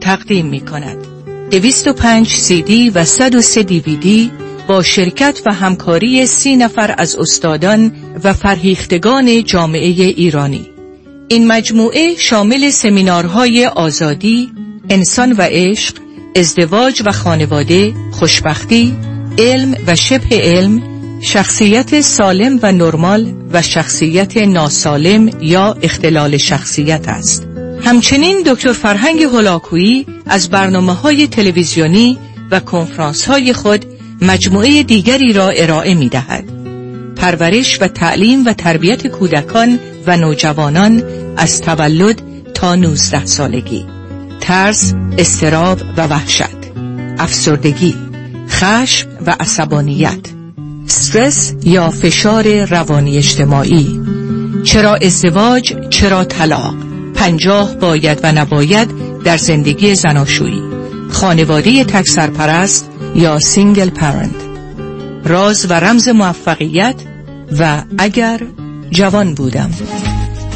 تقدیم می کند 205 سی دی و 103 دی با شرکت و همکاری سی نفر از استادان و فرهیختگان جامعه ایرانی این مجموعه شامل سمینارهای آزادی، انسان و عشق، ازدواج و خانواده، خوشبختی، علم و شبه علم، شخصیت سالم و نرمال و شخصیت ناسالم یا اختلال شخصیت است. همچنین دکتر فرهنگ هلاکویی از برنامه های تلویزیونی و کنفرانس های خود مجموعه دیگری را ارائه می دهد. پرورش و تعلیم و تربیت کودکان و نوجوانان از تولد تا 19 سالگی. ترس، استراب و وحشت. افسردگی خشم و عصبانیت. استرس یا فشار روانی اجتماعی. چرا ازدواج چرا طلاق؟ پنجاه باید و نباید در زندگی زناشویی. خانواده تک سرپرست یا single parent راز و رمز موفقیت و اگر جوان بودم.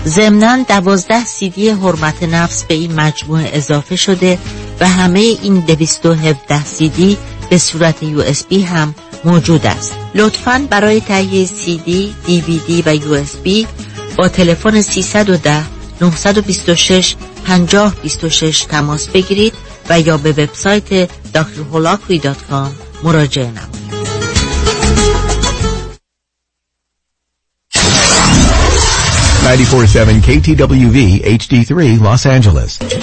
ضمناً دوازده سیدی حرمت نفس به این مجموعه اضافه شده و همه این دویست و هفته سیدی به صورت USB هم موجود است. لطفاً برای تهیه سیدی، دیویدی و یو اس بی با تلفن 310 926 5026 تماس بگیرید و یا به وبسایت drholakui.com مراجعه نمایید. 947 KTWV HD3 Los Angeles.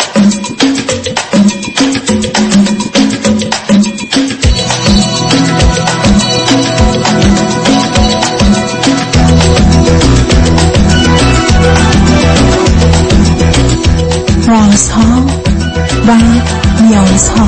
رازها و نیازها.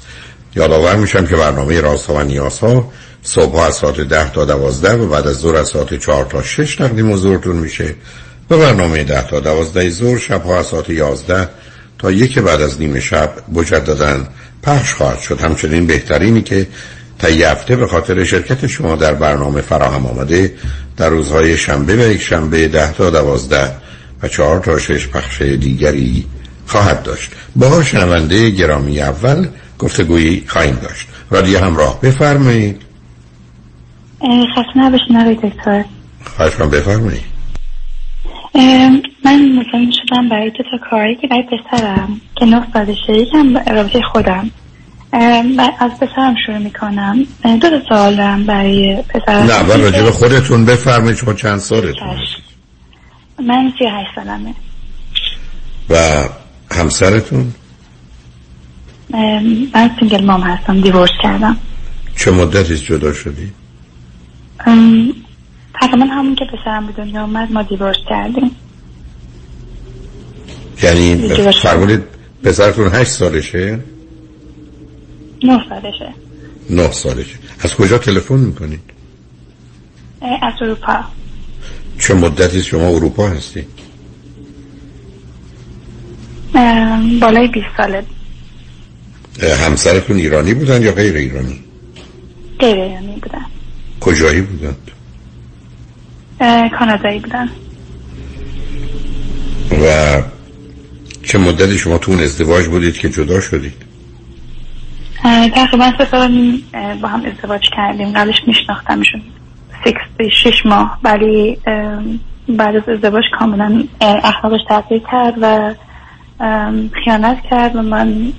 یادآور میشم که برنامه رازها و نیازها صبح از ساعت ده تا دوازده و بعد از ظهر از ساعت چهار تا شش تقدیم حضورتون میشه. و برنامه ده تا دوازده ظهر شب ها از ساعت یازده تا یک بعد از نیمه شب مجددا پخش خواهد شد. همچنین بهترینی که تا هفته به خاطر شرکت شما در برنامه فراهم آمده در روزهای شنبه و یک شنبه ده تا دوازده و چهار تا شش پخش دیگری خواهد داشت. با شنونده گرامی اول گفتگویی خواهیم داشت. رادیو همراه. بفرمایید. خسته نباشین آقای دکتر. بفرمایید. من مزاحم شدم برای دو تا کاری که برای پسرم که نه سالشه یکم رابطه خودم. از پسرم شروع می‌کنم. دو تا سوال دارم برای پسرم نه اول راجع به خودتون بفرمایید شما چند سالتون من سی هشت سالمه. و همسرتون؟ من single mom هستم divorce کردم چه مدتی جدا شدی؟ تقریبا همون که پسرم به دنیا آمد ما divorce کردیم یعنی فرمودید پسرتون هشت سالشه؟ نه سالشه نه سالشه از کجا تلفن می‌کنید؟ از اروپا چه مدتی شما اروپا هستی؟ بالای 20 ساله همسرتون ایرانی بودن یا غیر ایرانی؟ غیر ایرانی بودن کجایی بودن؟ کانادایی بودن و چه مدتی شما تو اون ازدواج بودید که جدا شدید؟ تقریبا سه سال با هم ازدواج کردیم قبلش میشناختمشون شش ماه ولی بعد از ازدواج کاملا اخلاقش تغییر کرد و خیانت کرد و من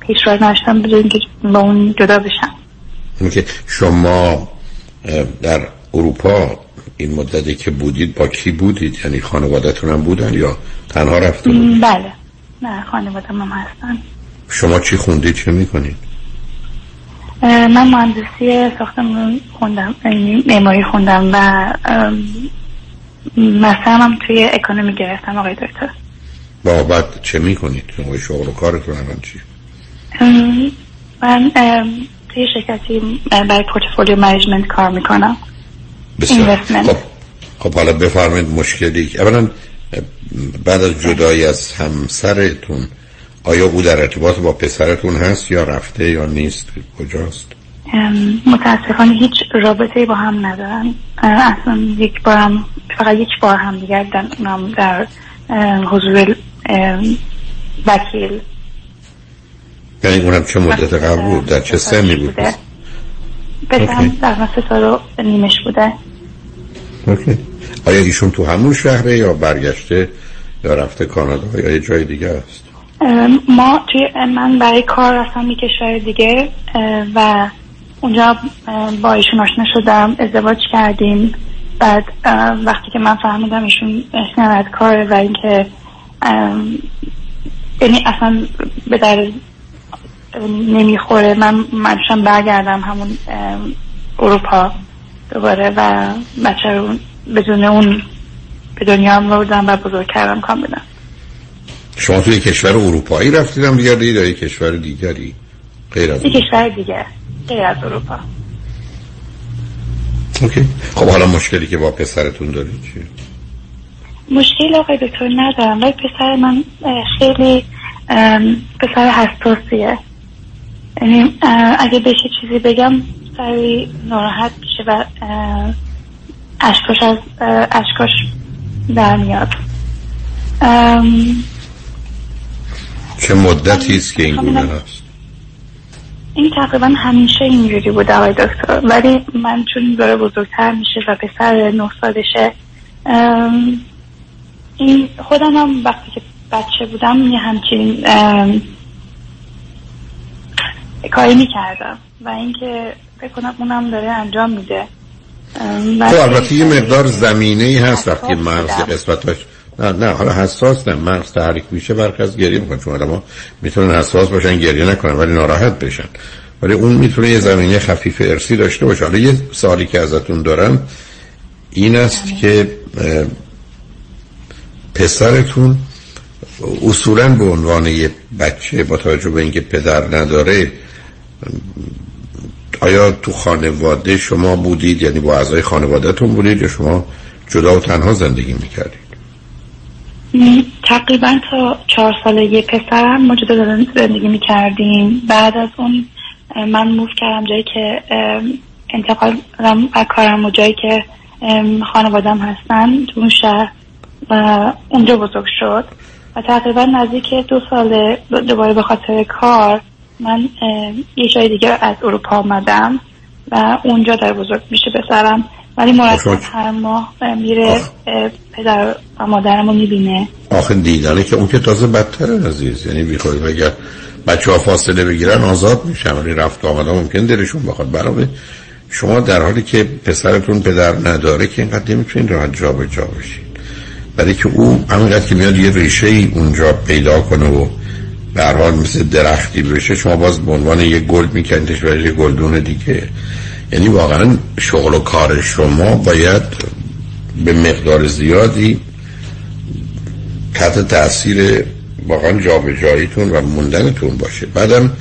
پیشراه نشتم بدون اینکه با اون جدا بشم. که شما در اروپا این مدتی که بودید با کی بودید؟ یعنی خانوادتون هم بودن یا تنها بودید بله. نه خانواده هم هستن. شما چی خوندید؟ چه می‌کنید؟ من مهندسی ساختمون خوندم یعنی معماری خوندم و مثلا هم توی اکانومی گرفتم آقای دکتر. با بعد چه می‌کنید؟ شما شغل و کارتون الان چی؟ من توی شرکتی برای پورتفولیو منیجمنت کار می‌کنم. بسیار. خب خب حالا بفرمایید مشکلی. اولا بعد از جدایی از همسرتون آیا او در ارتباط با پسرتون هست یا رفته یا نیست؟ کجاست؟ متاسفانه هیچ رابطه با هم ندارن اصلا یک بار هم فقط یک بار هم دیگر در حضور وکیل. یعنی اونم چه مدت قبل بود در چه سنی بود؟ بسرم در سه سال و نیمش بوده. اوکی. آیا ایشون تو همون شهره یا برگشته یا رفته کانادا؟ یا یه جای دیگه است؟ ما توی من برای کار رفتم یک کشور دیگه و اونجا با ایشون آشنا شدم ازدواج کردیم. بعد وقتی که من فهمیدم ایشون کاره و اینکه یعنی اصلا به در نمی‌خوره من منشم برگردم همون اروپا دوباره و بچه رو بدون اون به دنیا هم بودم و بزرگ کردم کاملا شما توی کشور اروپایی رفتیدم دیگر یا کشور دیگری غیر از کشور دیگه غیر از اروپا. اوکی. خب حالا مشکلی که با پسرتون دارید چیه؟ مشکل آقای دکتر ندارم ولی پسر من خیلی پسر حساسیه. یعنی اگه بهش چیزی بگم سری ناراحت میشه و اشکاش از اشکاش در میاد چه مدتی است که این گونه هست؟ این تقریبا همیشه اینجوری بود آقای دکتر. ولی من چون داره بزرگتر میشه و پسر نه سالشه این خودم هم وقتی که بچه بودم یه همچین کاری می‌کردم و اینکه فکر کنم اونم داره انجام میده. تو البته یه مقدار زمینه ای هست وقتی مرز قسمتاش نه نه حالا حساس نه مغز تحریک میشه برخی از گریه می‌کنن. چون آدم می‌تونن حساس باشن گریه نکنن ولی ناراحت بشن. ولی اون می‌تونه یه زمینه خفیف ارسی داشته باشه. حالا یه سالی که ازتون دارم این است که پسرتون اصولا به عنوان یه بچه با توجه به اینکه پدر نداره آیا تو خانواده شما بودید؟ یعنی با اعضای خانوادهتون بودید یا شما جدا و تنها زندگی می‌کردید؟ تقریبا تا چهار ساله یه پسرم ما جدا زندگی می‌کردیم. بعد از اون من موف کردم جایی که انتقال و کارم و جایی که خانوادم هستن تو اون شهر و اونجا بزرگ شد. و تقریبا نزدیک دو سال دوباره به خاطر کار من یه جای دیگه از اروپا آمدم و اونجا در بزرگ میشه بسرم ولی مرتب هر ماه میره پدر و مادرم رو می‌بینه. آخه دیدنه که اون که تازه بدتره عزیز. یعنی بیخوری اگر بچه ها فاصله بگیرن آزاد میشن. ولی رفت آمده ممکن دلشون بخواد. برای شما در حالی که پسرتون پدر نداره که اینقدر نمی‌تونین راحت جا به جا بشین. برای که او همینقدر که میاد یه ریشه ای اونجا پیدا کنه و به حال مثل درختی بشه شما باز به عنوان یه گل میکندش برای یه گلدون دیگه. یعنی واقعا شغل و کار شما باید به مقدار زیادی تحت تاثیر واقعا جابجاییتون و موندنتون باشه. بعدم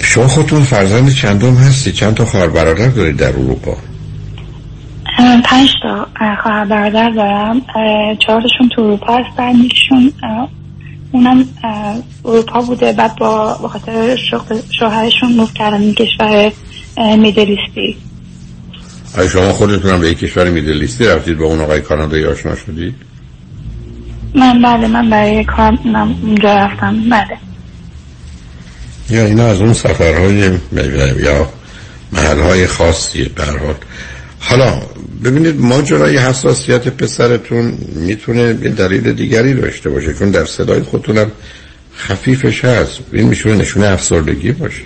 شما خودتون فرزند چندم هستی چند تا خواهر برادر دارید در اروپا؟ پنج تا خواهر برادر دارم. چهارشون تو اروپا هستن یکشون اونم اروپا بوده بعد با خاطر شوهرشون موف کردن این کشور میدلیستی شما خودتون هم به یک کشور میدلیستی رفتید با اون آقای کانادایی آشنا شدید؟ من بله من برای کار اونجا رفتم بله. یا اینا از اون سفرهای یا محلهای خاصی در حال. حالا ببینید ماجرای حساسیت پسرتون می‌تونه یه دلیل دیگری داشته باشه چون در صدای خودتونم خفیفش هست. این میشونه نشونه افسردگی باشه.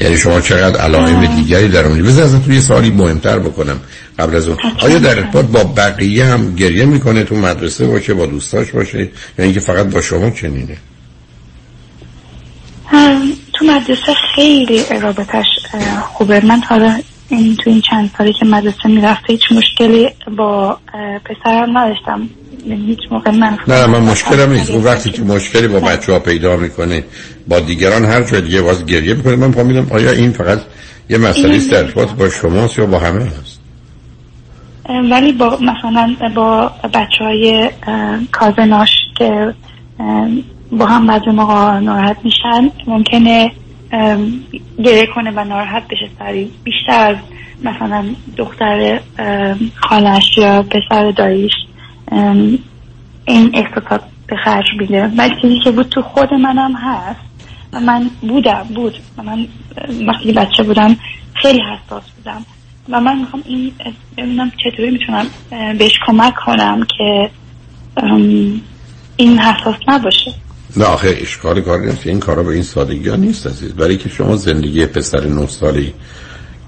یعنی شما چقدر علائم دیگری در اونی بذار از توی سوالی مهمتر بکنم قبل از اون. آیا در ارتباط با بقیه هم گریه می‌کنه تو مدرسه باشه با دوستاش باشه یا اینکه فقط با شما چنینه؟ تو مدرسه خیلی رابطش خوبه. من حالا این تو این چند سالی که مدرسه می‌رفته هیچ مشکلی با پسرم نداشتم. یعنی هیچ موقع من نه من مشکلم نیست. اون وقتی که مشکلی با بچه ها پیدا می‌کنه با دیگران هر جای دیگه باز گریه می‌کنه من فهمیدم آیا این فقط یه مسئله است در با شماست یا با همه هست؟ ولی با مثلا با بچه های کازناش که با هم بعضی موقع ناراحت میشن ممکنه گریه کنه و ناراحت بشه سری بیشتر از مثلا دختر خالش یا پسر داییش این احساسات به خرج میده. ولی چیزی که بود تو خود منم هست و من بودم بود. و من وقتی بچه بودم خیلی حساس بودم. و من می‌خوام این ببینم چطوری می‌تونم بهش کمک کنم که این حساس نباشه. نه آخه اشکال کار نیست. این کارا به این سادگی ها نیست عزیز. برای که شما زندگی پسر نه سالی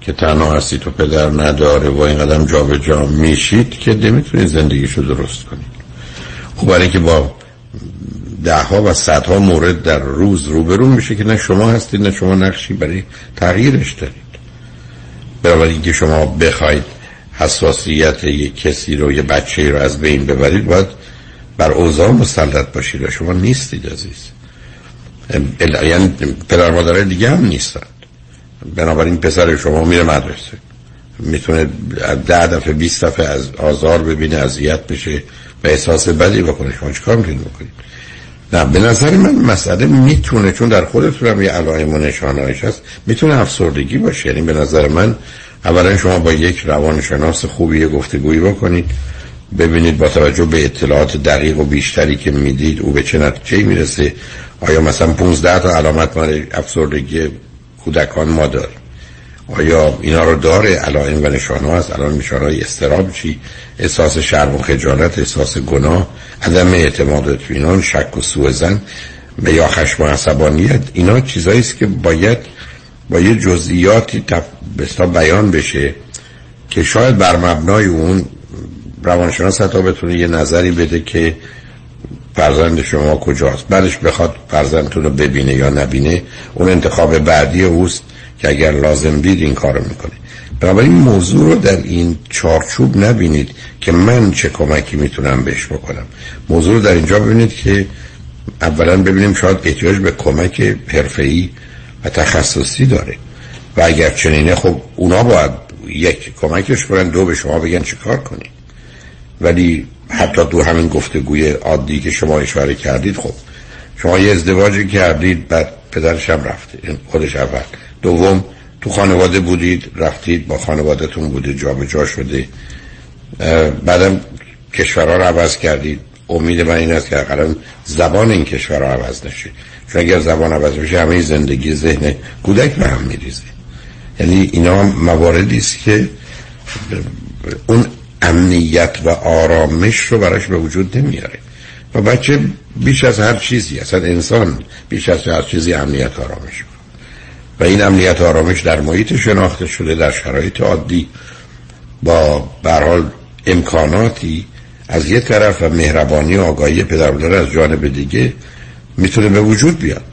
که تنها هستی تو پدر نداره و این قدم جا به جا میشید که نمی‌تونید زندگیشو درست کنید. خب برای که با ده ها و صدها مورد در روز روبرو میشه که نه شما هستید نه شما نقشی برای تغییرش دارید. برای که شما بخواید حساسیت یک کسی رو یه بچه رو از بین ببرید باید بر اوضاع مسلط باشید و شما نیستید عزیز. یعنی پدر مادر دیگه هم نیستند. بنابراین پسر شما میره مدرسه. می‌تونه ده دفعه بیست دفعه از آزار ببینه اذیت بشه و احساس بدی بکنه. شما چیکار می‌تونید بکنید؟ نه به نظر من مسئله می‌تونه چون در خودتون هم یه علائم و نشانهایش هست می‌تونه افسردگی باشه. یعنی به نظر من اولا شما با یک روانشناس خوبی گفتگویی بکنید. ببینید با توجه به اطلاعات دقیق و بیشتری که می‌دید او به چه نتیجه می‌رسه؟ آیا مثلا 15 تا علامت مال افسردگی کودکان ما داره؟ آیا اینا رو داره علائم و نشانه هست الان نشانه های استراب چی؟ احساس شرم و خجالت احساس گناه عدم اعتماد اطمینان شک و سوء زن یا خشم و عصبانیت؟ اینا چیزایی است که باید با یه جزئیاتی تف... بیان بشه که شاید بر مبنای اون روانشناس حتی بتونه یه نظری بده که فرزند شما کجاست. بعدش بخواد فرزندتون رو ببینه یا نبینه اون انتخاب بعدی اوست که اگر لازم دید این کارو می‌کنه. بنابراین موضوع رو در این چارچوب نبینید که من چه کمکی می‌تونم بهش بکنم. موضوع رو در اینجا ببینید که اولا ببینیم شاید احتیاج به کمک حرفه‌ای و تخصصی داره. و اگر چنینه خب اونا باید یک کمکش کنن دو به شما بگن چه کار کنید ولی حتی تو همین گفتگوی عادی که شما اشاره کردید خب شما یه ازدواجی کردید بعد پدرش هم رفته خودش اول. دوم تو خانواده بودید رفتید با خانوادهتون بوده جا به جا شده بعدم کشورها رو عوض کردید. امید من این است که اقلا زبان این کشور رو عوض نشه. چون اگر زبان عوض بشه همه زندگی ذهن کودک به هم میریزه. یعنی اینا مواردی است که اون امنیت و آرامش رو براش به وجود نمیاره. و بچه بیش از هر چیزی اصلا انسان بیش از هر چیزی امنیت آرامش و این امنیت آرامش در محیط شناخته شده در شرایط عادی با برحال امکاناتی از یه طرف و مهربانی و آگاهی پدر از جانب دیگه می‌تونه به وجود بیاد.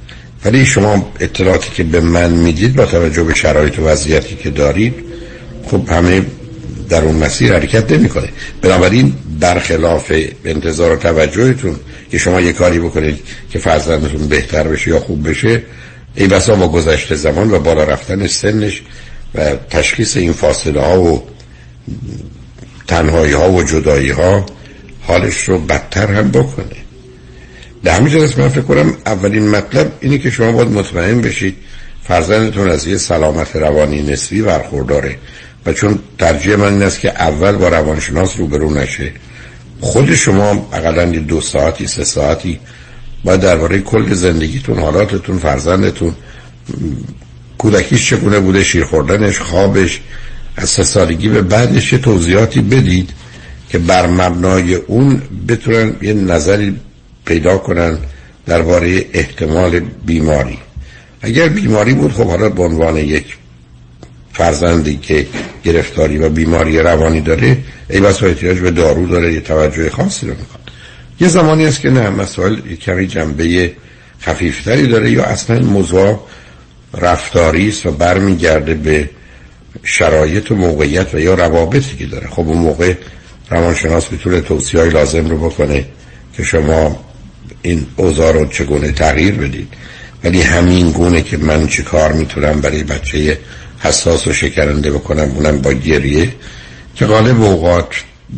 ولی شما اطلاعاتی که به من می‌دید با توجه به شرایط و وضعیتی که دارید خب همه در اون مسیر حرکت نمی‌کنه. بنابراین برخلاف انتظار و توجهتون که شما یه کاری بکنید که فرزندتون بهتر بشه یا خوب بشه ای بسا با گذشته زمان و بالا رفتن سنش و تشخیص این فاصله ها و تنهایی ها و جدایی ها حالش رو بدتر هم بکنه. در همین من فکر کنم اولین مطلب اینه که شما باید مطمئن بشید فرزندتون از یه سلامت روانی نسبی برخورداره. و چون ترجیح من این است که اول با روانشناس روبرو نشه خود شما اقلا دو ساعتی سه ساعتی باید درباره کل زندگیتون حالاتتون فرزندتون کودکیش چگونه بوده شیر خوردنش خوابش از سه سالگی به بعدش یه توضیحاتی بدید که بر مبنای اون بتونن یه نظری پیدا کنن درباره احتمال بیماری. اگر بیماری بود خب حالا به عنوان یک فرزندی که گرفتاری و بیماری روانی داره ای بس احتیاج به دارو داره یه توجه خاصی رو می‌خواد. یه زمانی است که نه مسائل کمی جنبه خفیفتری داره یا اصلا موضوع رفتاری است و برمیگرده به شرایط و موقعیت و یا روابطی که داره. خب اون موقع روانشناس می‌تونه توصیه های لازم رو بکنه که شما این اوضاع رو چگونه تغییر بدید. ولی همین گونه که من چه کار می‌تونم برای بچه حساس و شکرنده بکنم اونم با گریه. که غالب اوقات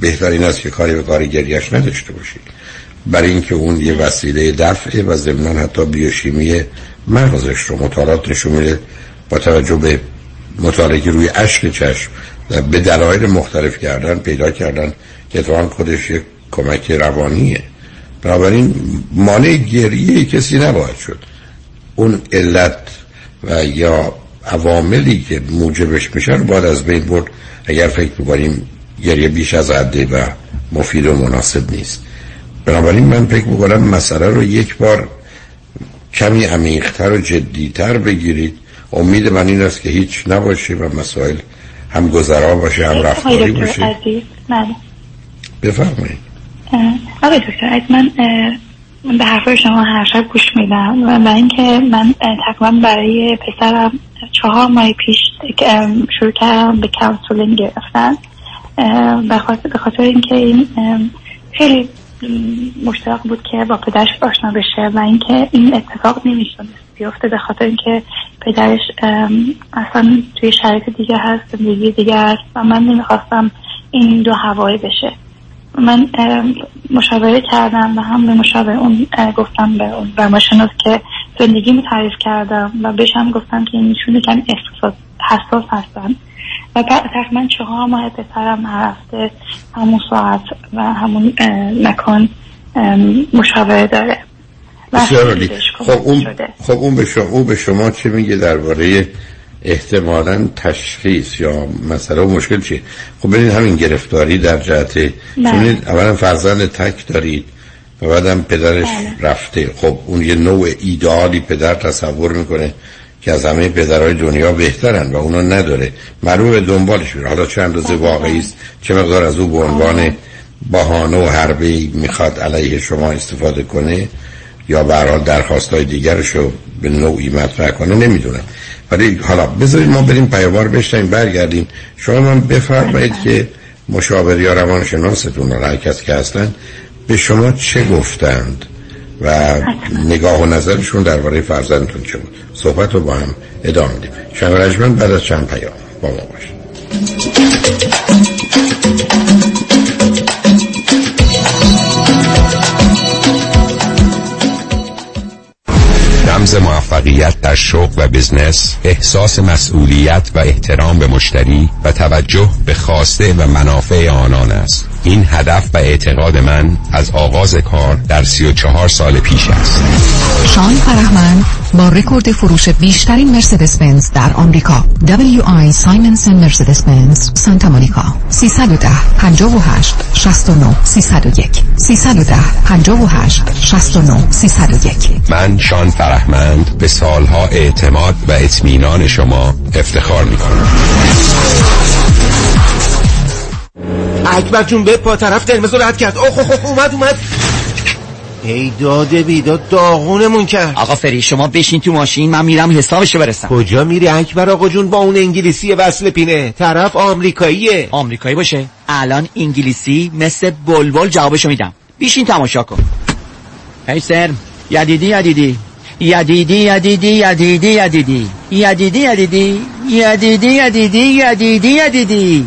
بهترین است که کاری به کاری گریهش نداشته باشید. برای اینکه اون یه وسیله دفعه و ضمنا حتی بیوشیمی مغزش رو مطالعات نشون میده با توجه به مطالعه روی اشک چشم به دلایل مختلف کردن پیدا کردن که اتفاقا خودش یک کمک روانیه. بنابراین مانع گریه کسی نباید شد. اون علت و یا عواملی که موجبش میشه رو باید از بین برد. اگر فکر بکنیم گریه بیش از عده و مفید و مناسب نیست. بنابراین من فکر می‌کنم مسئله رو یک بار کمی عمیقتر و جدیتر بگیرید. امید من این است که هیچ نباشه و مسائل هم گذرا باشه هم رفتاری باشه. بفرمایید. آقای دکتر من به حرف شما هر شب گوش میدم و برای اینکه من تقریبا برای پسرم چهار ماه پیش شروع کردم به counseling گرفتن به خاطر اینکه این خیلی مشتاق بود که با پدرش آشنا بشه و اینکه این اتفاق نمی‌شد بیفته به خاطر اینکه پدرش اصلا توی شرایط دیگه هست زندگی دیگه هست و من نمی‌خواستم این دو هوایی بشه. من مشاوره کردم و هم به مشاوره اون گفتم به اون روانشناس که زندگی می تعریف کردم و بهش هم گفتم که ایشون کم احساس حساس هستن. و تقریبا چهار ماه پسرم هر هفته همون ساعت و همون مکان مشاوره داره. خب اون خب اون به شما اون به شما چه میگه درباره احتمالا تشخیص یا مسئله و مشکل چیه؟ خب ببینید همین گرفتاری در جهت چون اولا فرزند تک دارید و بعدم پدرش بله. رفته. خب اون یه نوع ایدئالی پدر تصور می‌کنه که از همه پدرهای دنیا بهترن و اونو نداره. معلومه دنبالش میره. حالا چند روز واقعی است چه مقدار از او به عنوان بهانه و حربه می‌خواد علیه شما استفاده کنه؟ یا برحال درخواست های دیگرش رو به نوعی مطرح کنه نمی‌دونم. ولی حالا بذارید ما بریم پیوار بشتیم برگردیم. شما من بفرمایید که مشاور یا روانشناستون رو کس که هستن به شما چه گفتند و نگاه و نظرشون درباره فرزندتون چه بود؟ صحبت رو با هم ادامه دیم شما بعد از چند پیام با ما باشید. در شغل و بزنس احساس مسئولیت و احترام به مشتری و توجه به خواسته و منافع آنان است. این هدف و اعتقاد من از آغاز کار در سی و چهار سال پیش است. شان فرهمن با رکورد فروش بیشترین مرسدس بنز در آمریکا. WI سایمنسن مرسدس بنز سانتا مونیکا. 310 58 69 301 310 58 69 301 من شان فرهمند به سالها اعتماد و اطمینان شما افتخار می کنم اکبر جون به پا طرف قرمز رد کرد. اوه اوه اومد اومد. ای داده بیداد داغونمون کرد. آقا فری شما بشین تو ماشین من میرم حسابشو برسم. کجا میری اکبر آقا جون؟ با اون انگلیسی وصل پینه. طرف آمریکاییه. آمریکایی باشه. الان انگلیسی مثل بلبل جوابشو میدم. بیشین تماشا کن. هی سر یدیدی یدیدی. یدیدی یدیدی یدیدی یدیدی. یدیدی یدیدی. یدیدی یدیدی یدیدی یدیدی.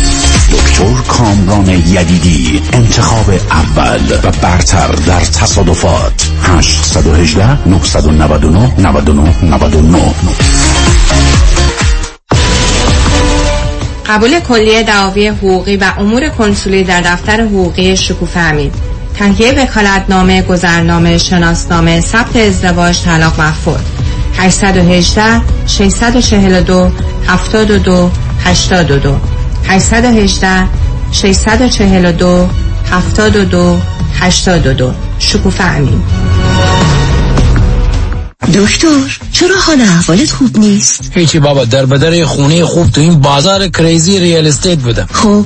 دکتر کامران یدیدی انتخاب اول و برتر در تصادفات. 818 999 99 99 قبول کلیه دعاوی حقوقی و امور کنسولی در دفتر حقوقی شکوفه امین. تهیه وکالتنامه گذرنامه شناسنامه ثبت ازدواج طلاق محفوظ 818 642 72 82 818 642 72 82 شکوفه امین. دکتر چرا حال احوالت خوب نیست؟ هیچی بابا در بدر خونه خوب تو این بازار کریزی ریال استیت بودم. خب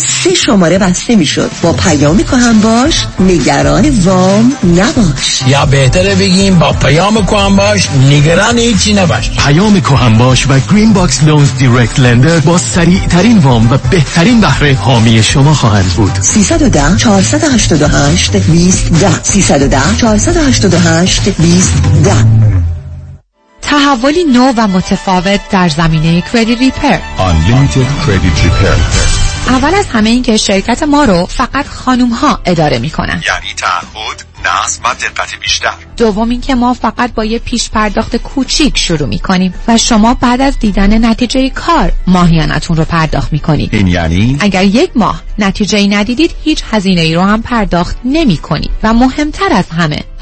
سه شماره بسته می‌شد. با پیام هم باش نگران وام نباش. یا بهتره بگیم با پیام هم باش نگران هیچی نباش. پیام هم باش و Green Box Loans direct lender با سریع ترین وام و بهترین بهره حامی شما خواهند بود. 310 488 20 10 310 488 20 10 تحولی نو و متفاوت در زمینه credit repair Unlimited Credit Repair. اول از همه این که شرکت ما رو فقط خانوم ها اداره می‌کنن. یعنی تعهد نظم و دقت بیشتر. دوم اینکه ما فقط با یه پیش پرداخت کوچیک شروع می‌کنیم و شما بعد از دیدن نتیجه کار ماهیانتون رو پرداخت می‌کنید. این یعنی؟ اگر یک ماه نتیجه ای ندیدید هیچ هزینه ای رو هم پرداخت نمی کنید و مهمتر از همه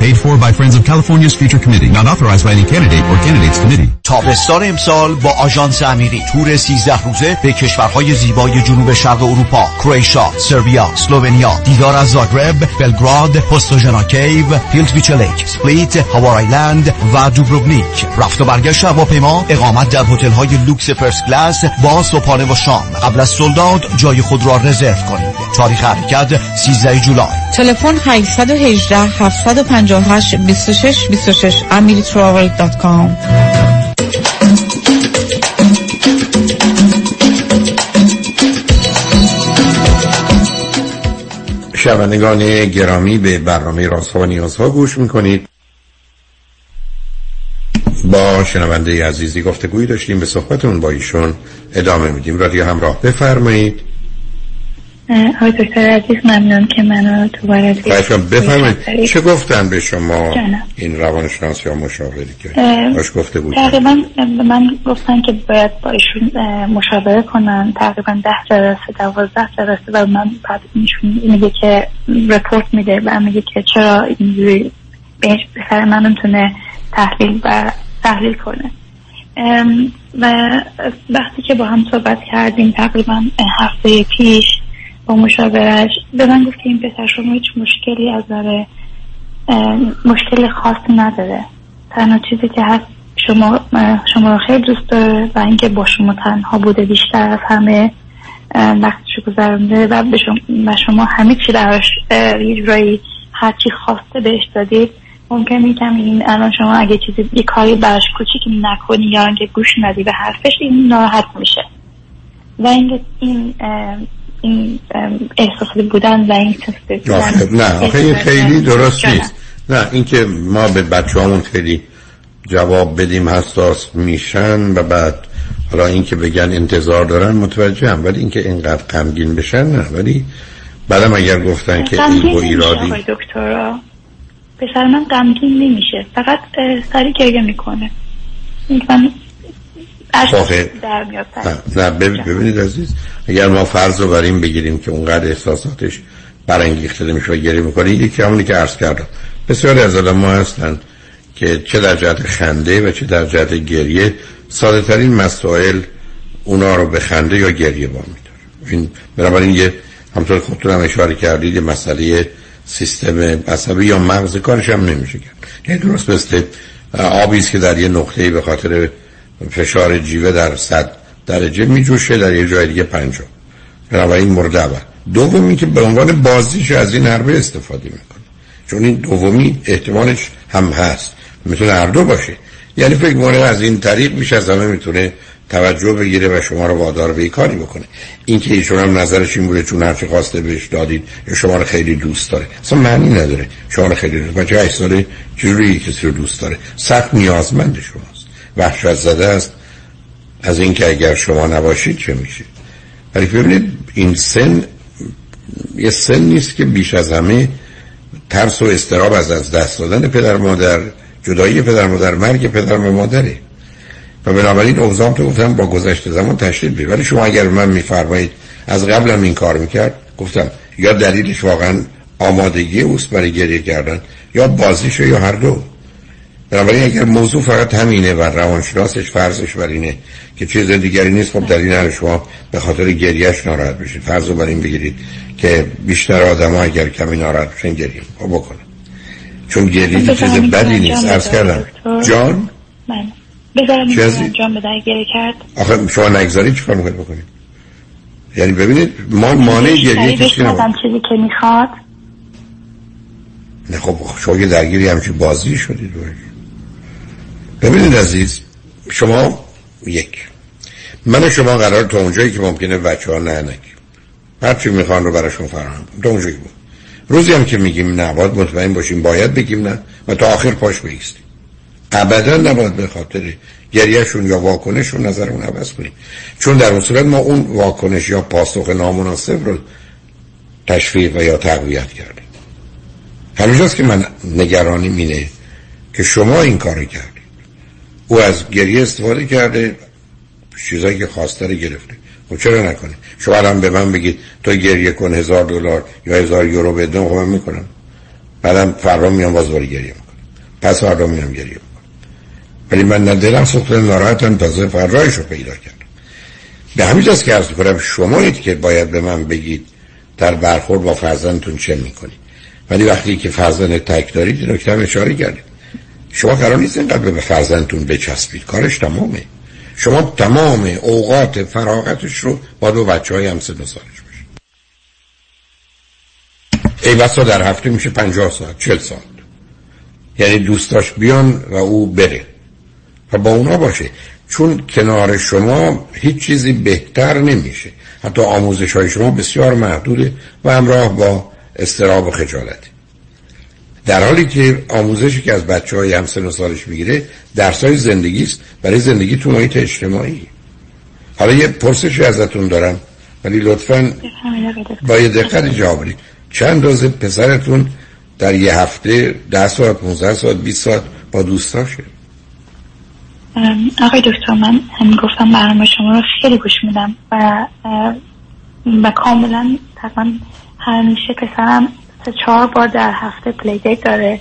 Paid for by Friends of California's Future Committee. Not authorized by any candidate or candidates committee. تابستان امسال با آژانس امیری تور 13 روزه به کشورهای زیبای جنوب شرق اروپا Croatia، Serbia، Slovenia دیدار از زاگرب، بلگراد، Postojna Cave، Plitvice Lake، Split، Hvar Island و دوبروونیک. رفت و برگشت هواپیما، اقامت در هتل‌های لوکس first class با صبحانه و شام. قبل از sold out جای خود را رزرو کنید. تاریخ حرکت 13 جولای. تلفن 818 758 26 26 amiritravel.com شنوندگان گرامی به برنامه راست و نیازها گوش می‌کنید. با شنونده عزیزی گفتگویی داشتیم به صحبتون با ایشون ادامه میدیم. رادیو همراه بفرمایید. آقای دکتر عزیز ممنون که منو تو وارد بفرمایید چه گفتن به شما این روانشناس یا مشاوری که باش گفته بود تقریبا من گفتن که باید با ایشون مشاوره کنن. تقریبا ده جلسه دوازده جلسه و من بعد ایشون میگه که رپورت میده و میگه که چرا اینجوری به سر من می‌تونه تحلیل و تحلیل کنه. و وقتی که با هم صحبت کردیم تقریبا هفته پیش با مشاورش به من گفت که این پسر شما هیچ مشکلی از داره مشکل خاصی نداره. تنها چیزی که هست شما شما رو خیلی دوست داره و اینکه با شما تنها بوده بیشتر از همه وقتشو گذرونده و به شما, شما همه چی براش یه جورایی هرچی خواسته بهش دادید ممکن میگم این الان شما اگه چیزی یه کاری براش کوچیکی نکنی یا اینکه گوش ندی به حرفش این ناراحت میشه. و این این این احساسی بودن و این نه آخه این خیلی درست نیست. نه اینکه ما به بچه همون خیلی جواب بدیم حساس میشن و بعد حالا اینکه بگن انتظار دارن متوجه هم ولی اینکه اینقدر غمگین بشن نه. ولی بعدم اگر گفتن که این با ایرادی دکترا. پسر من غمگین نمیشه. فقط سری گریه می‌کنه. من نه, نه ببینید عزیز اگر ما فرض رو بر این بگیریم که اونقدر احساساتش برانگیخته میشه و گریه می‌کنه یکی همونی که عرض کردم. بسیاری از آدم ما هستند که چه در جهت خنده و چه در جهت گریه ساده ترین مسائل اونا رو به خنده یا گریه با میداره این بنابراین یه همطور خودتون هم اشاره کردید یه مسئله سیستم عصبی یا مغز کارش هم نمیشه کرد. یعنی درست مثل آبی که در یه نقطه به خاطر فشار جیوه در صد درجه میجوشه در یه جای دیگه پنجاه بنابراین مورد اول دومی که به عنوان بازیش از این حربه استفاده می‌کنه. چون این دومی احتمالش هم هست. می‌تونه هر دو باشه. یعنی فکر کنه از این طریق بیش از همه می‌تونه توجه بگیره و شما رو وادار به کاری بکنه. این که ایشون هم نظرش این بوده چون هرچی خواسته بهش دادید شما رو خیلی دوست داره. اصلا معنی نداره. شما رو خیلی دوست بچه 8 ساله چجوری کسی رو دوست داره؟ سخت نیازمند شماست وحشت زده است. از اینکه اگر شما نباشید چه میشه ولی ببینید این سن یه سن نیست که بیش از همه ترس و استراب از از دست دادن پدر مادر جدایی پدر مادر مرگ پدر و مادره. و بنابراین اوضاع تو گفتم با گذشته زمان تشدید بید ولی شما اگر من میفرمایید از قبلم این کار می‌کرد گفتم یا دلیلش واقعا آمادگی اوست برای گریه کردن یا بازیشه یا هر دو. بنابراین اگر موضوع فقط همینه و روانشناسش فرضش بر اینه که چیز دیگری نیست. خب در این شما به خاطر گریهش ناراحت بشید. فرض رو بر این بگیرید که بیشتر آدم ها اگر کمی ناراحت بشن گریه. خب بکنه. چون گریه چیز بدی نیست. عرض کردم. جان؟ من بذارم این؟ جان به گریه کرد. آخه شما نگذاری چیکار می‌کنید بکنید؟ یعنی ببینید ما مانع گریه کسی چیزی که می‌خواد. نه خب شما یه درگیری همچی بازی شدید ببینید عزیز شما یک من شما قرار تا اونجایی که ممکنه بچه ها نه نگیم هرچی می‌خوان رو براشون فراهم تا اونجایی بود روزی هم که میگیم نه باید مطمئن باشیم باید بگیم نه و تا آخر پاش بیستیم ابدا نباید به خاطر گریهشون یا واکنششون نظرمون عوض کنیم. چون در اون صورت ما اون واکنش یا پاسخ نامناسب رو تشویق و یا تقویت کردیم. همینجاست که من نگرانی مینه که شما این کار کردید. او از گریه استفاده کرده چیزایی که خواسته رو گرفته. خب چرا نکنه؟ شما هم به من بگید تو گریه کن هزار دلار یا هزار یورو بدون خب من می‌کنم. بعدم فردا میام باز گریه می‌کنم. پس فردا میام گریه می‌کنم. ولی من نه سخت ناراحتم تازه فرایش رو پیدا کردم. به همین جاست که ارز کنم شمایید که باید به من بگید در برخورد با فرزندتون چه می‌کنید. ولی وقتی که فرزند تک دارید نکته اشاره کردید شما قرار نیست اینقدر به فرزندتون بچسبید. کارش تمامه. شما تمام اوقات فراغتش رو با دو بچه های هم سن سالش بشه. ای بسا در هفته میشه پنجاه ساعت چل ساعت. یعنی دوستاش بیان و او بره. و با اونا باشه. چون کنار شما هیچ چیزی بهتر نمیشه. حتی آموزش های شما بسیار محدوده و همراه با استراب و خجالته در حالی که آموزشی که از بچه های همسن و سالش می‌گیره درس های زندگی است برای زندگی تو محیط اجتماعی. حالا یه پرسشی ازتون دارم ولی لطفا با یه دقت جواب چند روز پسرتون در یه هفته ده ساعت 15 ساعت 20 ساعت با دوستاشه آقای دکتر من هم گفتم برنامه شما رو خیلی گوش میدم و و کاملا تقریبا همیشه پسرم سه چهار بار در هفته پلی دیت داره.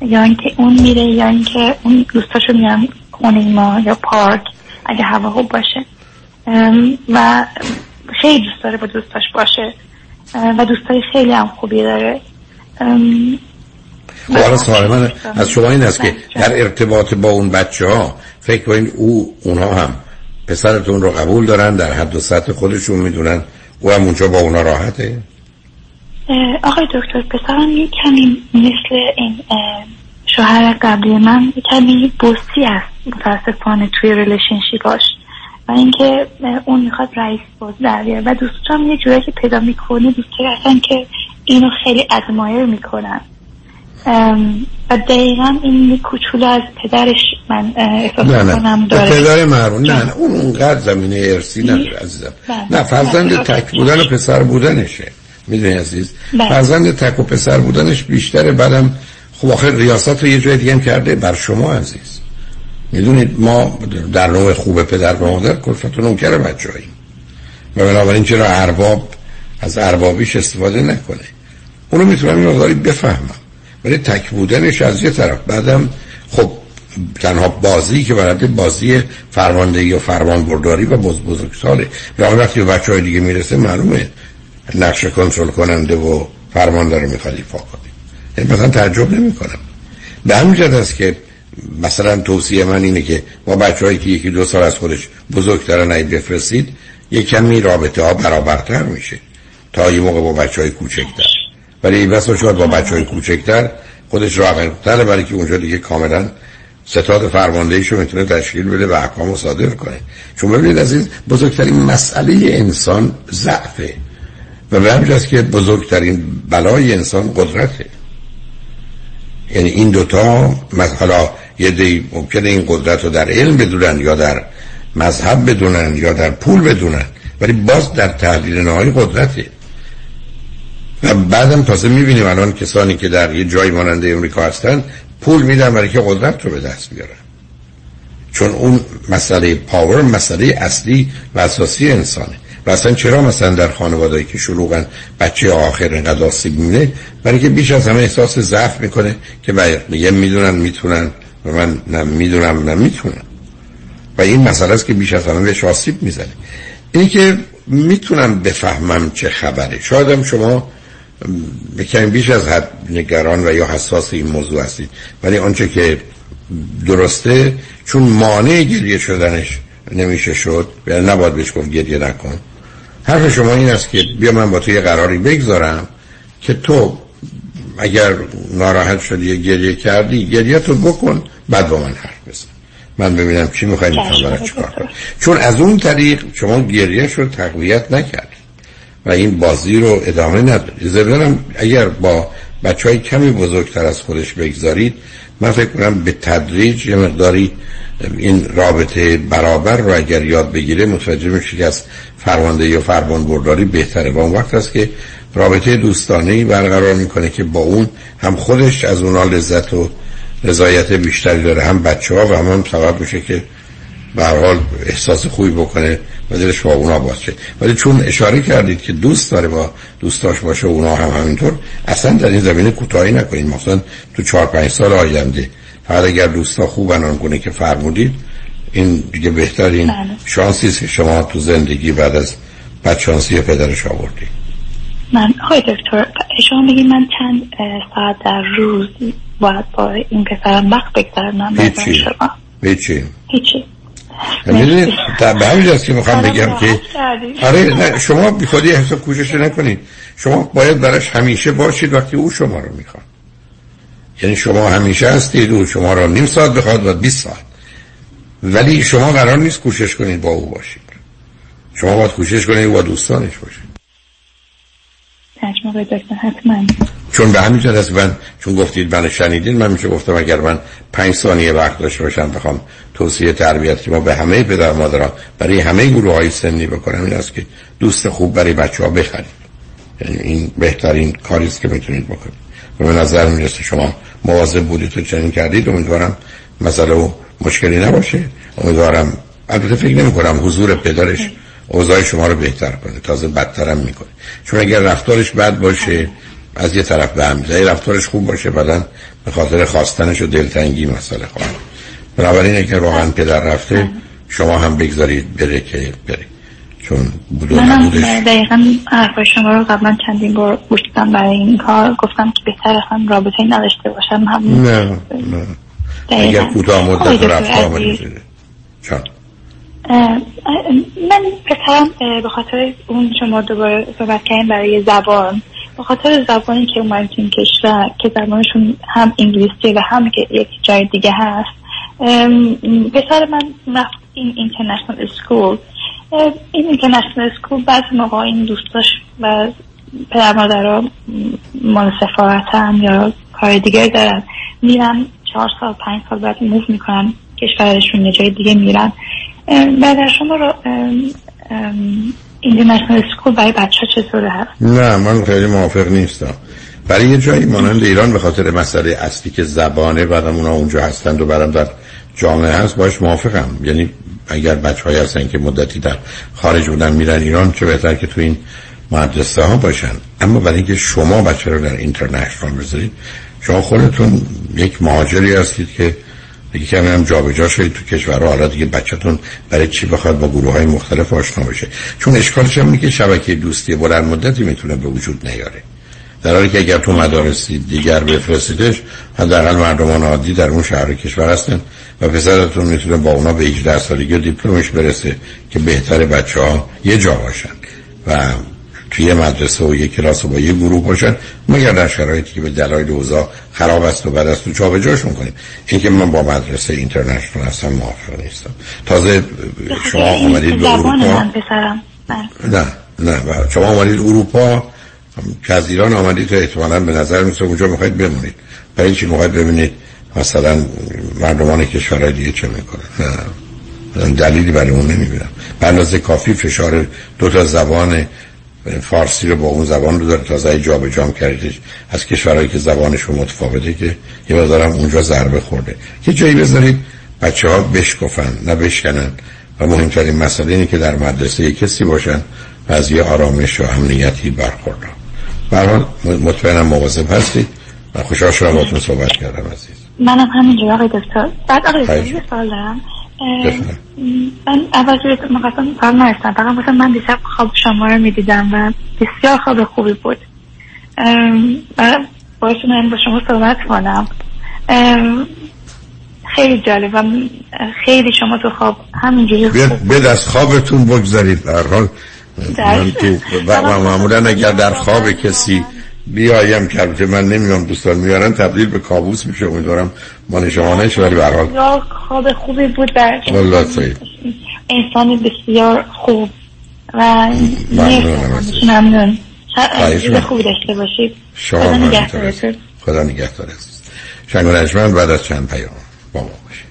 یا اینکه اون میره یا اینکه اون دوستاشو میان خونه ما یا پارک اگه هوا خوب باشه. و خیلی دوست داره با دوستاش باشه. و دوستای خیلی هم خوبی داره. حالا سوال من از شما این است که در ارتباط با اون بچه ها فکر کنید او اونها هم پسرتون رو قبول دارن در حد و سطح خودشون می‌دونن او هم اونجا با اونا راحته؟ آقای دکتر پسرم یه کمی مثل این شوهر قبلی من یه کمی بوسی است متاسفانه توی ریلیشنشیپاش و اینکه اون می‌خواد رئیس باز در و دوستان یه جوری که پیدا می‌کنه دوستی هستن که اینو خیلی ادمایر می‌کنن. و دقیقا این کوچولو از پدرش من احساس کنم داره. پدر مرون نه, نه. اون اونقدر زمینه ارسی نداره عزیزم. بله. نه فرزند تک بودن و پسر بودنشه. می‌دونی عزیز؟ بله. فرزند تک و پسر بودنش بیشتره. بعدم خب آخر ریاست رو یه جای دیگه هم کرده بر شما عزیز. می‌دونید ما در نوع خوب پدر و مادر کلفت و نوکر بچه هاییم و بنابراین چرا ارباب از اربابیش استفاده نکنه؟ اونو می‌تونم این مقداری بفهمم. ولی تک بودنش از یه طرف. بعدم خب تنها بازی که برای بازی فرماندهی و فرمان برداری و بز بزرگساله. و وقتی به بچه های دیگه می‌رسه معلومه نقش کنترل کننده و فرمانده رو می‌خواد ایفا کنه. یعنی مثلا تعجب نمی کنم به همین جد است که مثلا توصیه من اینه که با بچه هایی که یکی دو سال از خودش بزرگتر نهی بفرستید یه کمی رابطه ها برابرتر میشه. تا یه موقع با بچه های کوچکتر. ولی بس شاید با بچه های کوچکتر خودش راقبتره برای که اونجا دیگه کاملا ستاد فرماندهیشو می‌تونه تشکیل بده و احکام صادر کنه. چون ببینید این بزرگترین مسئله انسان ضعفه. و به همجاست که بزرگترین بلای انسان قدرته. یعنی این دوتا حالا یه دی ممکنه این قدرت رو در علم بدونن یا در مذهب بدونن یا در پول بدونن ولی باز در تحلیل نهایی قدرته. و بعدم تازه می‌بینیم الان کسانی که در یه جای ماننده امریکا هستن پول میدن برای که قدرت رو به دست بیارن. چون اون مسئله پاور مسئله اصلی و اساسی انسانه. و اصلا چرا مثلا در خانوادهایی که شلوغن بچه آخر انقدر آسیب می‌بینه؟ برای که بیش از همه احساس ضعف می‌کنه که یه می‌دونن می‌تونن و من نه می‌دونم نه می‌تونم. و این مسئله است که بیش از همه بهش آسیب می‌زنه. اینی که می‌تونم بفهمم چه خبره. شاید شما بکنیم بیش از حد نگران و یا حساس این موضوع هستید. ولی آنچه که درسته چون مانع گریه شدنش نمیشه شد نباید بهش گفت گریه نکن. حرف شما این است که بیا من با تو یه قراری بگذارم که تو اگر ناراحت شدی گریه کردی گریه تو بکن بعد با من حرف بزن. من ببینم چی میخوایی می‌تونم برای چکار کنم. چون از اون طریق شما گریه رو تقویت نکردی و این بازی رو ادامه ندارید زبنم اگر با بچه های کمی بزرگتر از خودش بگذارید من فکر کنم به تدریج یه مقداری این رابطه برابر رو اگر یاد بگیره متوجه میشه که از فرمانده یا فرمان برداری بهتره. و اون وقت است که رابطه دوستانه برقرار می‌کنه که با اون هم خودش از اونا لذت و رضایت بیشتری داره هم بچه ها و هم, هم سبب میشه که به حال احساس خوبی بکنه و دلش با اونا باشه ولی چون اشاره کردید که دوست داره با دوستاش باشه و اونا هم همینطور اصلا در این زمینه کوتاهی نکنید. مثلا تو چهار پنج سال آینده. فقط اگر دوستا خوبن آنگونه که فرمودید این دیگه بهترین بله. شانسی است که شما تو زندگی بعد از بدشانسی پدرش آوردید من آقای دکتر شما بگید من چند ساعت در روز باید با این پسرم وقت بگذارم هیچی. هیچی. هیچی. می‌دونید به همین که می‌خوام بگم که آره نه شما بی خودی حساب کوشش نکنید. شما باید براش همیشه باشید وقتی او شما رو می‌خواد. یعنی شما همیشه هستید او شما رو نیم ساعت بخواد و 20 ساعت. ولی شما قرار نیست کوشش کنید با او باشید. شما باید کوشش کنید با دوستانش باشید. چون به همین جد من چون گفتید من شنیدین من میشه گفتم اگر من پنج ثانیه وقت داشته باشم بخوام توصیه تربیت که ما به همه پدر مادران برای همه گروه های سنی بکنم این است که دوست خوب برای بچه ها بخرید. یعنی این بهترین کاری است که می‌تونید بکنید. و به نظر می‌رسه شما مواظب بودید تو چنین کردید امیدوارم مسئله و مشکلی نباشه. امیدوارم البته فکر نمی کنم حضور پدرش اوضاع شما رو بهتر کنه. تازه بدترم می‌کنه. چون اگر رفتارش بد باشه از یه طرف به هم رفتارش خوب باشه بعدا به خاطر خواستنش و دلتنگی مسئله خواهد بنابراین اگر واقعا پدر رفته شما هم بگذارید بره که بره. چون بودو نبودش. دقیقا حرف شما رو قبلا چندین بار گوشتم برای این کار. گفتم که بهتر هم رابطه نداشته باشم هم نه نه. اگر کوتاه مدت رفت آمده چون من پسرم به خاطر اون شما دوباره صحبت کردیم برای زبان. به خاطر زبانی که اومد این کشور که زبانشون هم انگلیسی و هم که یک جای دیگه هست. پسر من رفت این اینترنشنال اسکول این اینترنشنال اسکول بعضی موقع این دوستاش و پدر مادر مال سفارت یا کار دیگه دارن. میرن چهار سال پنج سال بعد موف می‌کنن کشورشون یه جای دیگه میرن. بعد شما رو اینترنشنال اسکول برای بچه چطوره؟ هست نه من خیلی موافق نیستم. برای یه جایی مانند ایران به خاطر مسئله اصلی که زبانه بعدم اونا اونجا هستند و برم در جامعه هست باش موافقم. یعنی اگر بچه های هستن که مدتی در خارج بودن میرن ایران چه بهتر که تو این مدرسه ها باشن. اما برای اینکه شما بچه رو در اینترنشنال بذارید شما خودتون یک مهاجری هستید که دیگه کمی هم جابجا شدید تو کشورها. حالا دیگه بچهتون برای چی بخواد با گروه های مختلف آشنا بشه؟ چون اشکالش هم که شبکه دوستی بلند مدتی می‌تونه به وجود نیاره. در حالی که اگر تو مدارسی دیگر بفرستیدش حداقل مردمان عادی در اون شهر کشور هستن و پسرتون می‌تونه با اونا به 18 سالگی دیپلمش برسه که بهتر بچه ها یه جا باشن. و توی مدرسه و یک کلاس و با یه گروه باشن مگر در شرایطی که به دلایل اوضاع خراب است و بعد است و جابجاشون کنیم. این که من با مدرسه اینترنشنال هستم موافق نیستم. تازه شما آمدید به اروپا. نه نه شما آمدید اروپا که از ایران آمدید تا احتمالا به نظر میسه اونجا می‌خواید بمونید. برای چی می‌خواید ببینید مثلا مردمان کشورهای دیگه چه می‌کنن؟ نه. دلیلی برای اون نمی‌بینم. به اندازه کافی فشار دو تا زبان فارسی رو با اون زبان رو داره تازه جا به جام کردیدش از کشورهایی که زبانشون متفاوته که یه بازارم اونجا ضربه خورده. که جایی بذارید بچه ها بشکفن نه بشکنن. و مهمترین مسئله اینه که در مدرسه کسی باشن و از یه آرامش و امنیتی برخوردن. برحال مطمئنم مواظب هستید. و خوشحال شدم باتون صحبت کردم عزیز. منم همینجور آقای دکتر. بعد آقای دکتر یه سوال دارم. من اول که مقصد کار نرستم فقط مثلا من دیشب خواب شما رو می‌دیدم و بسیار خواب خوبی بود. و باید من با شما صحبت کنم. خیلی جالب و خیلی شما تو خواب همینجوری خوب. به دست خوابتون بگذارید. در حال من تو و معمولا اگر در خواب کسی بیایم که البته من نمی‌دونم دوستان میارن تبدیل به کابوس میشه امیدوارم ما شما نشه ولی به حال. خواب خوبی بود در انسانی بسیار خوب و ممنون. خوبی داشته باشید. خدا نگهدار است شنگ و بعد از چند پیام با ما باشید.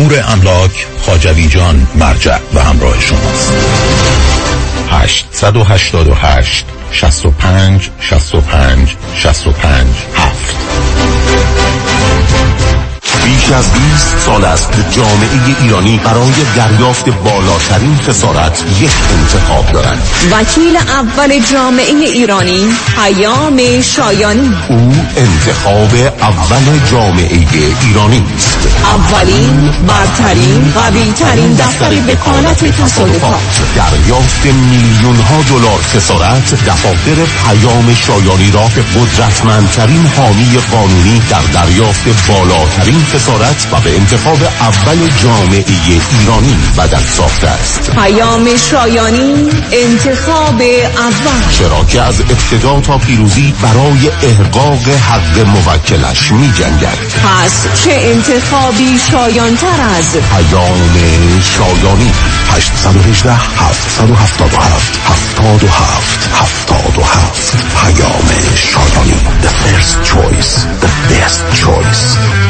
امور املاک خاجوی جان مرجع و همراه شماست. 888 65 65 65 7 بیش از 20 سال است که جامعه ایرانی برای دریافت بالاترین خسارت یک انتخاب دارند وکیل اول جامعه ایرانی پیام شایانی. او انتخاب اول جامعه ایرانی است. اولین برترین قوی ترین دفتر وکالت تصادفات. دریافت میلیون ها دلار خسارت دفاتر پیام شایانی را به قدرتمندترین حامی قانونی در دریافت بالاترین خسارت و به انتخاب اول جامعه ایرانی بدل ساخته است. پیام شایانی انتخاب اول. چرا که از ابتدا تا پیروزی برای احقاق حق موکلش می جنگد پس چه انتخابی شایانتر از پیام شایانی. 818 777 77 77 پیام شایانی. The first choice. The best choice.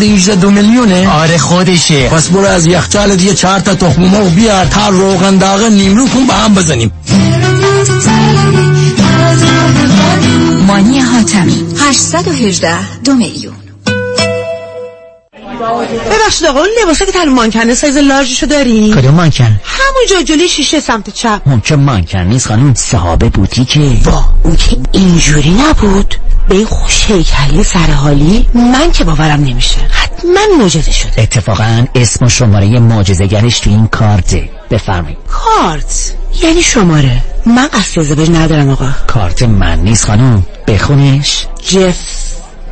818 دو میلیونه؟ آره خودشه. پس برو از یخچال دیگه چهار تا تخم مرغ بیار تا روغن داغ نیمرو کن با هم بزنیم. مانی حاتمی 818 دو میلیون. ببخشید آقا اون لباسه که تن مانکنه سایز لارجشو داری؟ کدوم مانکن؟ همونجا جلوی شیشه سمت چپ. اون که مانکن نیست خانم صحابه بوتیکه وا اون که اینجوری نبود. به این خوش هیکلی سرحالی من که باورم نمیشه. حتما معجزه شده. اتفاقا اسم و شماره معجزه‌گرش تو این کارته. بفرمایید. کارت؟ یعنی شماره. من قصد ازدواج ندارم آقا. کارت من نیست خانم. بخونش. جف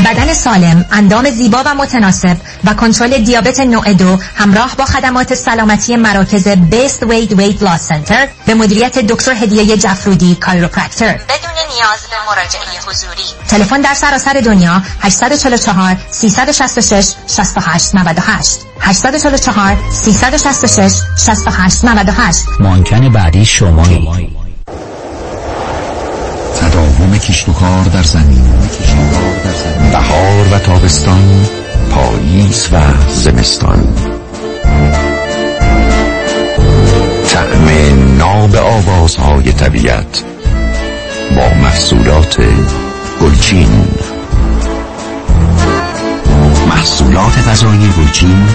بدن سالم، اندام زیبا و متناسب و کنترل دیابت نوع دو همراه با خدمات سلامتی مراکز بیست وید وید لاس سنتر به مدیریت دکتر هدیه جفرودی کایروپرکتر. بدون نیاز به مراجعه حضوری. تلفن در سراسر دنیا 844 366 68 98 844 366 68 98 مانکن بعدی شمایی. تداوم کشت و کار در زمین. بهار و تابستان پاییز و زمستان. طعم ناب آوازهای طبیعت با محصولات گلچین. محصولات غذایی گلچین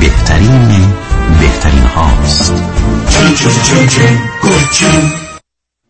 بهترین بهترین هاست. چین چین چین گلچین.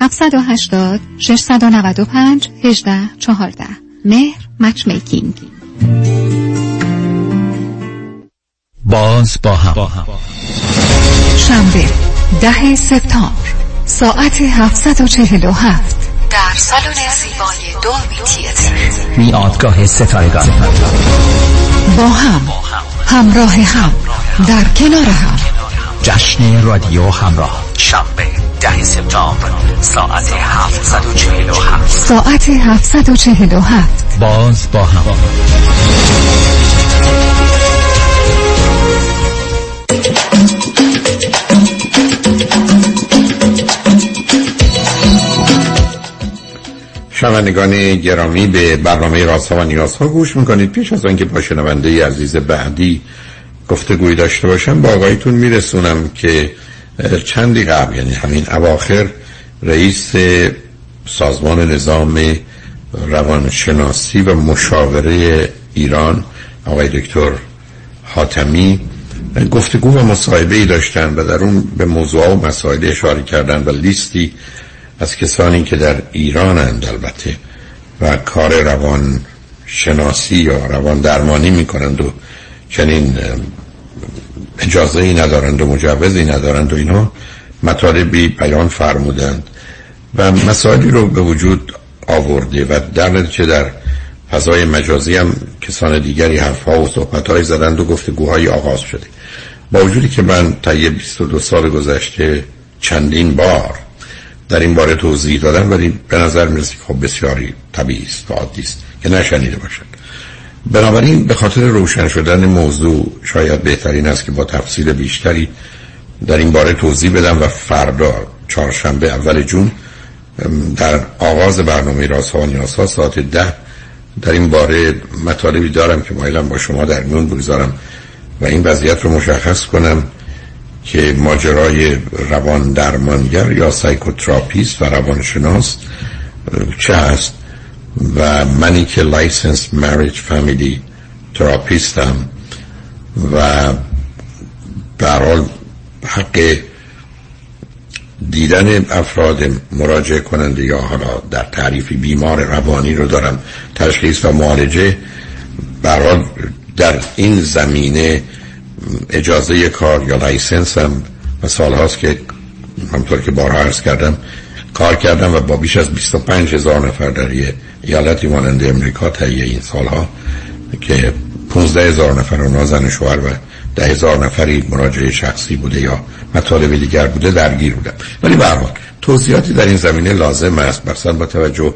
780 695 18 14 مهر مچ میکینگ باز با هم. شنبه ده سپتامبر ساعت 747 در سالن زیبای دولبی تیتر. میادگاه ستارگان با هم همراه هم در کنار هم. جشن رادیو همراه. شنبه ده سپتامبر ساعت 747 ساعت 747 باز با هم شنوندگان گرامی به برنامه راسا و نیازها گوش می‌کنید. پیش از آنکه با شنونده عزیز بعدی گفتگوی داشته باشم با آقایتون میرسونم که چندی قبل یعنی همین اواخر رئیس سازمان نظام روانشناسی و مشاوره ایران آقای دکتر حاتمی گفتگو و مصاحبه ای داشتن و در اون به موضوع و مسائل اشاره کردن و لیستی از کسانی که در ایران هند البته و کار روان شناسی یا روان درمانی می‌کنند و چنین اجازه ای ندارند و مجوزی ندارند و اینا مطالبی بیان فرمودند. و مسائلی رو به وجود آورده و در نتیجه در فضای مجازی هم کسان دیگری حرفها و صحبتهایی زدند و گفتگوهایی آغاز شده. با وجودی که من طی 22 سال گذشته چندین بار در این باره توضیح دادم ولی به نظر می‌رسه خب بسیاری طبیعی است و عادی است که نشنیده باشد بنابراین به خاطر روشن شدن موضوع شاید بهترین است که با تفصیل بیشتری در این باره توضیح بدم و فردا چهارشنبه اول جون در آغاز برنامه راز ها و نیاز ها ساعت ده در این باره مطالبی دارم که مایلم با شما در میون بگذارم و این وضعیت رو مشخص کنم که ماجرای روان درمانگر یا psychotherapist و روانشناس چه هست؟ و منی که licensed marriage family therapist م و برحال حق دیدن افراد مراجعه کننده یا حالا در تعریفی بیمار روانی رو دارم تشخیص و معالجه برحال در این زمینه اجازه کار یا license هم و سال هاست که همطور که بارها عرض کردم کار کردم و با بیش از 25 هزار نفر در یه ایالتی مانند امریکا طی این سالها که 15 هزار نفر و زن شوهر و ده هزار نفری مراجعه شخصی بوده یا مطالب دیگر بوده درگیر بودم ولی به توضیحاتی در این زمینه لازم است. مثلا با توجه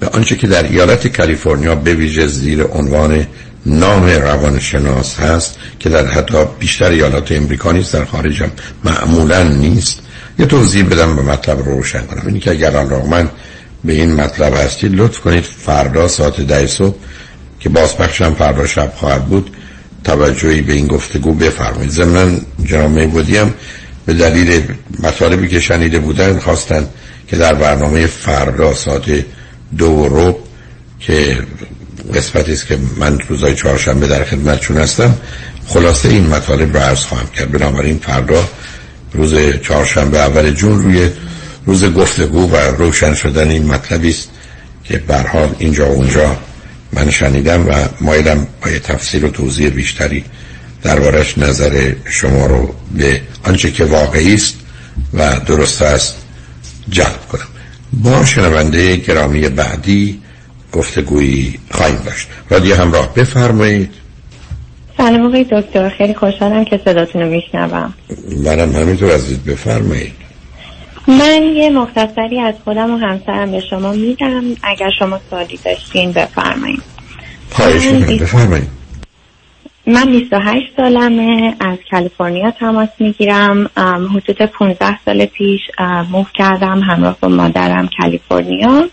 به آنچه که در ایالت کالیفرنیا به ویژه زیر عنوان نام روانشناس هست که در حتی بیشتر ایالات امریکا نیست در خارج هم معمولا نیست. یه توضیح بدم به مطلب رو روشن کنم. اینی که اگر من به این مطلب هستید لطف کنید فردا ساعت ده صبح که بازپخشم فردا شب خواهد بود توجهی به این گفتگو بفرمایید. ضمن جناب میبودی هم به دلیل مطالبی که شنیده بودن خواستن که در برنامه فردا ساعت دو رو که قسمتی است که من روزای چهارشنبه در خدمتشون هستم خلاصه این مطالب رو عرض خواهم کرد. بنابراین فردا روز چهارشنبه اول جون روی روز گفتگو و روشن شدن این مطلبی است که به حال اینجا و اونجا من شنیدم و مایلم با یه تفسیر و توضیح بیشتری دربارش نظر شما رو به آنچه که واقعی است و درست است جلب کنم. با شنونده گرامی بعدی گفتگویی خواهیم داشت. رادیو همراه بفرمایید. سلام آقای دکتر. خیلی خوشحالم که صداتون رو میشنوم. منم همینطور عزیز بفرمایید. من یه مختصری از خودم و همسرم به شما میدم اگر شما سوالی داشتین بفرمایید. خواهش می‌کنم. بفرمایید. من 28 سالمه. از کالیفرنیا تماس می‌گیرم. حدود 15 سال پیش موف کردم همراه با مادرم کالیفرنیا.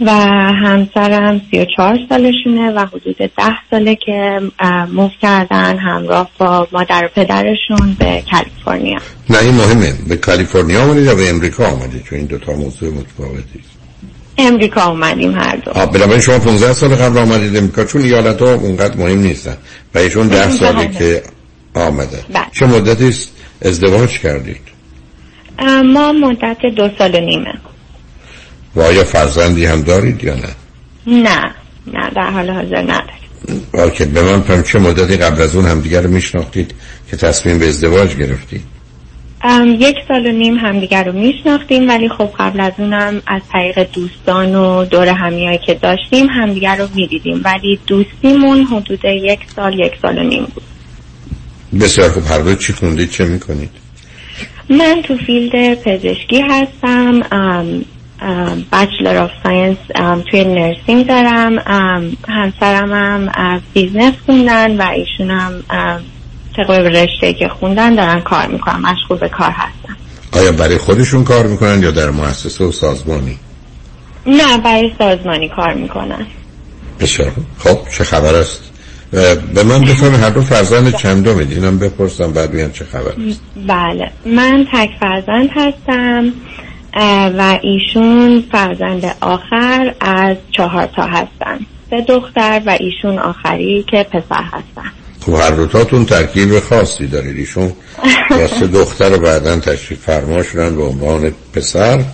و همسرم 34 سالشونه و حدود 10 ساله که موف کردن همراه با مادر و پدرشون به کالیفرنیا. نه این مهمه. به کالیفرنیا آمدید یا به امریکا آمدید چون این دوتا موضوع متفاوتی. امریکا اومدیم هر دو. آه بنابراین شما 15 سال قبل آمدید امریکا چون ایالت ها اونقدر مهم نیستن. و ایشون 10 ساله که آمده. بله. چه مدتی است ازدواج کردید؟ ما مدت دو سال و نیمه. و آیا فرزندی هم دارید یا نه؟ نه نه در حال حاضر نداریم. آکه به من پرم چه مدتی قبل از اون همدیگر رو میشناختید که تصمیم به ازدواج گرفتید؟ یک سال و نیم همدیگر رو میشناختیم ولی خب قبل از اونم از طریق دوستان و دور همیایی که داشتیم همدیگر رو می‌دیدیم. ولی دوستیمون حدود یک سال یک سال و نیم بود. بسیار خوب. هر دو چی خوندید چه می‌کنید؟ من تو field پزشکی هستم. bachelor of science توی nursing دارم. ام، همسرم هم ام، business خوندن و ایشون هم ام، طبق رشته که خوندن دارن کار می‌کنن مشغول به کار هستن. آیا برای خودشون کار می‌کنن یا در مؤسسه و سازمانی؟ نه برای سازمانی کار می‌کنن. بسیار. خب چه خبر است؟ به من بفرمایید. هر دو فرزند چندمید؟ اینم بپرسم بعد بگم چه خبر است. بله. من تک فرزند هستم. و ایشون فرزند آخر از چهار تا هستن. سه دختر و ایشون آخری که پسر هستن. خب هر دوتاتون ترکیب خاصی دارید. ایشون یا سه دختر بعدا تشریف فرما شدن به عنوان پسر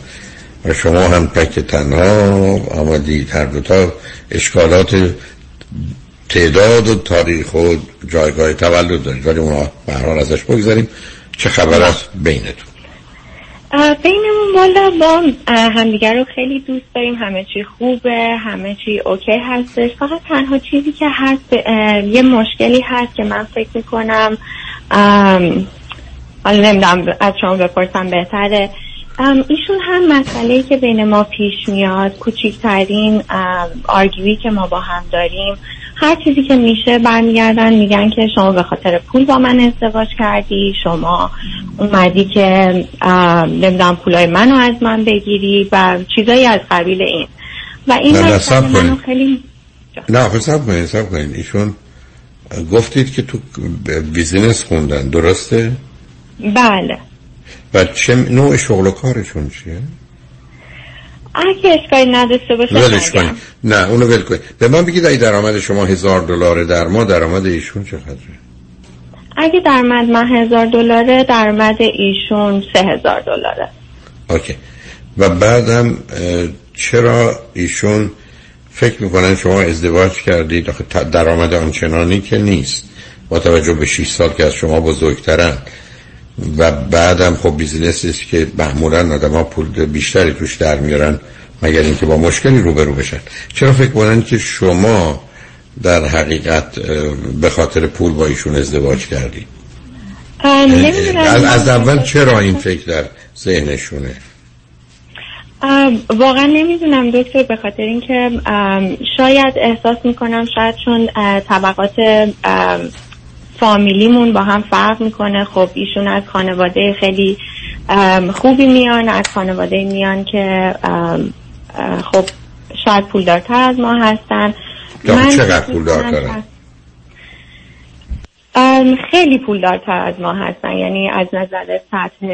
و شما هم تک تنها آمدید هر دوتا اشکالات تعداد و تاریخ و جایگاه تولد دارید. ولی اونا به هر حال ازش بگذاریم چه خبر است بینتون؟ بینمون والا اه، همدیگر رو خیلی دوست داریم. همه چی خوبه همه چی اوکی هستش. فقط تنها چیزی که هست یه مشکلی هست که من فکر می‌کنم حالا نمی‌دونم از شما بپرسم بهتره. ایشون هم مسئله که بین ما پیش میاد کوچکترین آرگیوی که ما با هم داریم. هر چیزی که میشه برمیگردن میگن که شما به خاطر پول با من ازدواج کردی شما اومدی که نمی‌دونم پولای منو از من بگیری و چیزایی از قبیل این و این صبر منو کنید. خیلی نه سب کنید سب کنید ایشون گفتید که تو business خوندن درسته؟ بله و چه نوع شغل و کارشون چیه؟ اگه اشکالی نداشته باشه ولش نگم. کنید نه اونو ول کنید به من بگید اگه درآمد شما هزار دلار در ماه درآمد ایشون چقدره؟ اگه درآمد من هزار دلاره درآمد ایشون سه هزار دلاره. okay. و بعدم چرا ایشون فکر می‌کنن شما ازدواج کردید؟ درآمد آنچنانی که نیست. با توجه به 6 سال که از شما بزرگترن. و بعدم خب بیزینسی است که معمولا آدم ها پول بیشتری توش در میارن مگر اینکه با مشکلی روبرو بشن. چرا فکر کنن که شما در حقیقت به خاطر پول با ایشون ازدواج کردید ام، یعنی. از, اول چرا این فکر در ذهنشونه؟ واقعا نمی‌دونم دکتر به خاطر اینکه شاید احساس می‌کنم شاید چون طبقات فامیلیمون با هم فرق می‌کنه. خب ایشون از خانواده خیلی خوبی میان از خانواده میان که خب شاید پولدارتر از ما هستن. یا چقدر فکر پول می‌کنم دارترن ام، خیلی پولدارتر از ما هستن. یعنی از نظر سطح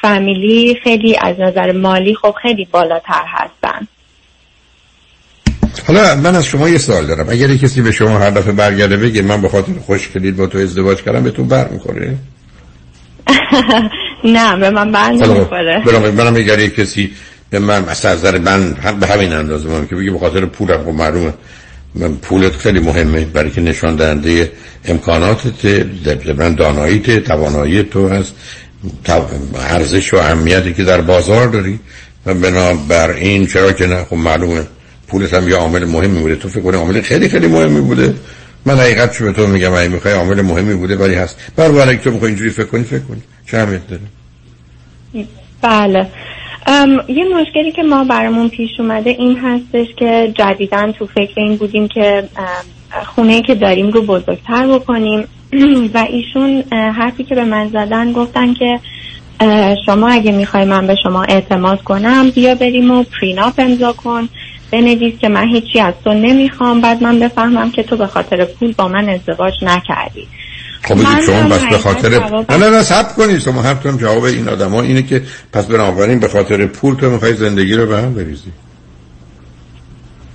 فامیلی خیلی از نظر مالی خب خیلی بالاتر هستن. حالا من از شما یه سوال دارم. اگر یه کسی به شما هر دفعه برگرده بگه من به خاطر خوشگلید با تو ازدواج کردم به تو بر می‌خوره؟ نه به من بر نمی‌خوره. برام منم اگر یه کسی به من از نظر من هم به همین اندازه من که بگه به خاطر پولم. خب معلومه. من پولت خیلی مهمه برای که نشان دهنده امکاناتت من داناییت توانایی تو هست. ارزش و اهمیتی که در بازار داری. و بنابراین چرا که نه؟ خب معلومه. پولت هم یه عامل مهمی بوده. تو فکر کنی عامل خیلی خیلی مهمی بوده. من حقیقت شو به تو میگم؟ اگه می‌خوای عامل مهمی بوده ولی هست. بر برای تو می‌خوای اینجوری فکر کنی؟ فکر کنی. چه اهمیت داره؟ بله. یه مشکلی که ما برامون پیش اومده این هستش که جدیدا تو فکر این بودیم که خونه که داریم رو بزرگتر بکنیم. و ایشون حرفی که به من زدن گفتن که شما اگه می‌خوای من به شما اعتماد کنم بیا بریم و پریناپ امضا کن. بنویس که من هیچی از تو نمی‌خوام. بعد من بفهمم که تو به خاطر پول با من ازدواج نکردی. خب شما بس به خاطر نه نه نه سب کنید. شما حرفتون جواب این آدم ها اینه که پس بنابراین به خاطر پول تو می‌خوای زندگی رو به هم بریزی.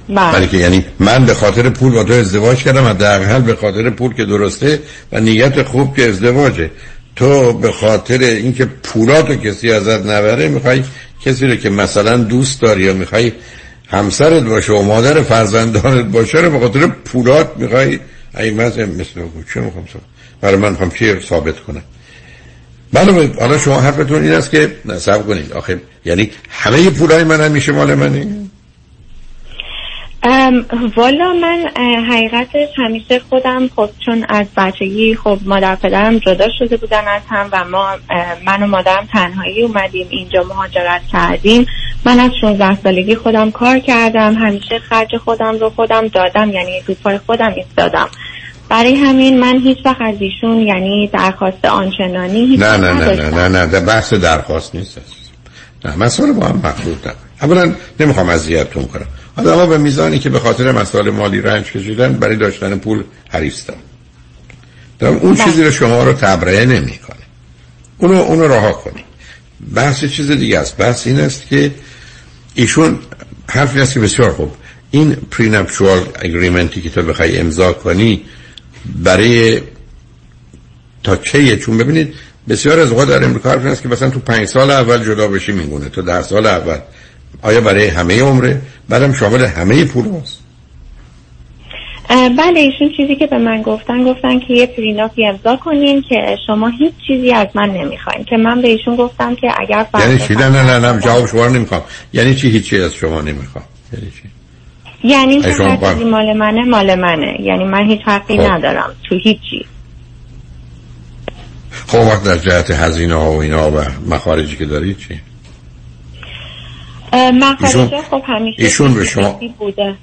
بله. که یعنی من به خاطر پول با تو ازدواج کردم حداقل به خاطر پول که درسته و نیت خوب که ازدواجه. تو به خاطر اینکه پولاتو کسی ازت نبره می‌خوای کسی رو که مثلا دوست داری یا می‌خوای همسرت باشه و مادر فرزندانت باشه رو به خاطر پولات می‌خوای؟ ای مثل مثل چه می‌خوام برای من می‌خوام چی ثابت کنم؟ بله حالا شما حرفتون این است که نصب کنید. آخه یعنی همه پولای من هم میشه مال منه. والا من حقیقتش همیشه خودم خب چون از بچگی خب مادر پدرم جدا شده بودن از هم و ما من و مادرم تنهایی اومدیم اینجا مهاجرت کردیم. من از 16 سالگی خودم کار کردم همیشه خرج خودم رو خودم دادم یعنی رو پای خودم ایستادم. برای همین من هیچ وقت از ایشون یعنی درخواست آنچنانی هیچ نه نه نه نه نه نه بحث درخواست نیست. نه مسئله با هم مخلوط نه اولا نمی‌خوام اذیتتون کنم. آدم به میزانی که به خاطر مسائل مالی رنج کشیدن برای داشتن پول دارم اون بله. چیزی رو شما رو تبرئه نمی‌کنه. اونو اونو رها کنید. بحث چیز دیگه است. بحث این است که ایشون حرفی است که بسیار خوب. این پرینپچوال اگریمنتی که تو بخوای امضا کنی برای تا چیه چون ببینید بسیار از اوقات در امریکا حرف است که مثلا تو پنج سال اول جدا بشی میمونه تو ده سال اول. آیا برای همه عمره؟ بعدم شامل همه پول هست بله ایشون چیزی که به من گفتن گفتن که یه پریناپی امضا کنین که شما هیچ چیزی از من نمی‌خواین. که من به ایشون گفتم که اگر یعنی چی؟ نه نه نه نه جواب شما رو نمی‌خوام. یعنی چی هیچی از شما نمی‌خوام؟ یعنی چی؟ یعنی شما چیزی مال منه مال منه. یعنی من هیچ حقی خب. ندارم تو هیچی. خب وقت در جهت هزینه ها و اینا و مخارجی که دارید چی؟ مخارجه خب همیشه ایشون به شما- 50 بوده.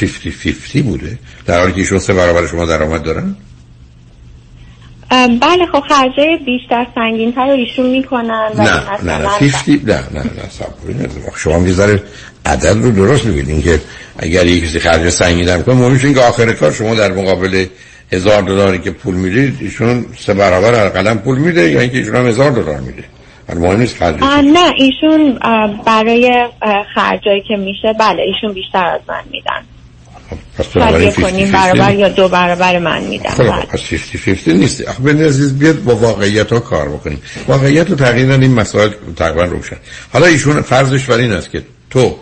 50 50 بوده؟ در حالی که ایشون سه برابر شما درآمد دارن؟ بله خب خرجه بیشتر سنگین تر رو ایشون می‌کنن نه نه نه 50 نه نه نه صبر کنید شما یه ذره عدد رو درست میگید اینکه اگر یک کسی خرج سنگین هم کنه مهمش اینکه آخر کار شما در مقابل هزار دلاری که پول می‌دید ایشون سه برابر هر قلم پول میده یا اینکه ایشون هم هزار دلار میده. مهم نیست نه ایشون برای خرجایی که میشه بله ایشون بیشتر از من میدن. 50 کنیم 50 برابر یا دو برابر من میدن خب بله. پس 50 50 نیست ببینید عزیز بیاد با واقعیت ها کار بکنیم. واقعیت رو تقریبا این مسائل تقریبا روشن. حالا ایشون فرضش بر این است که تو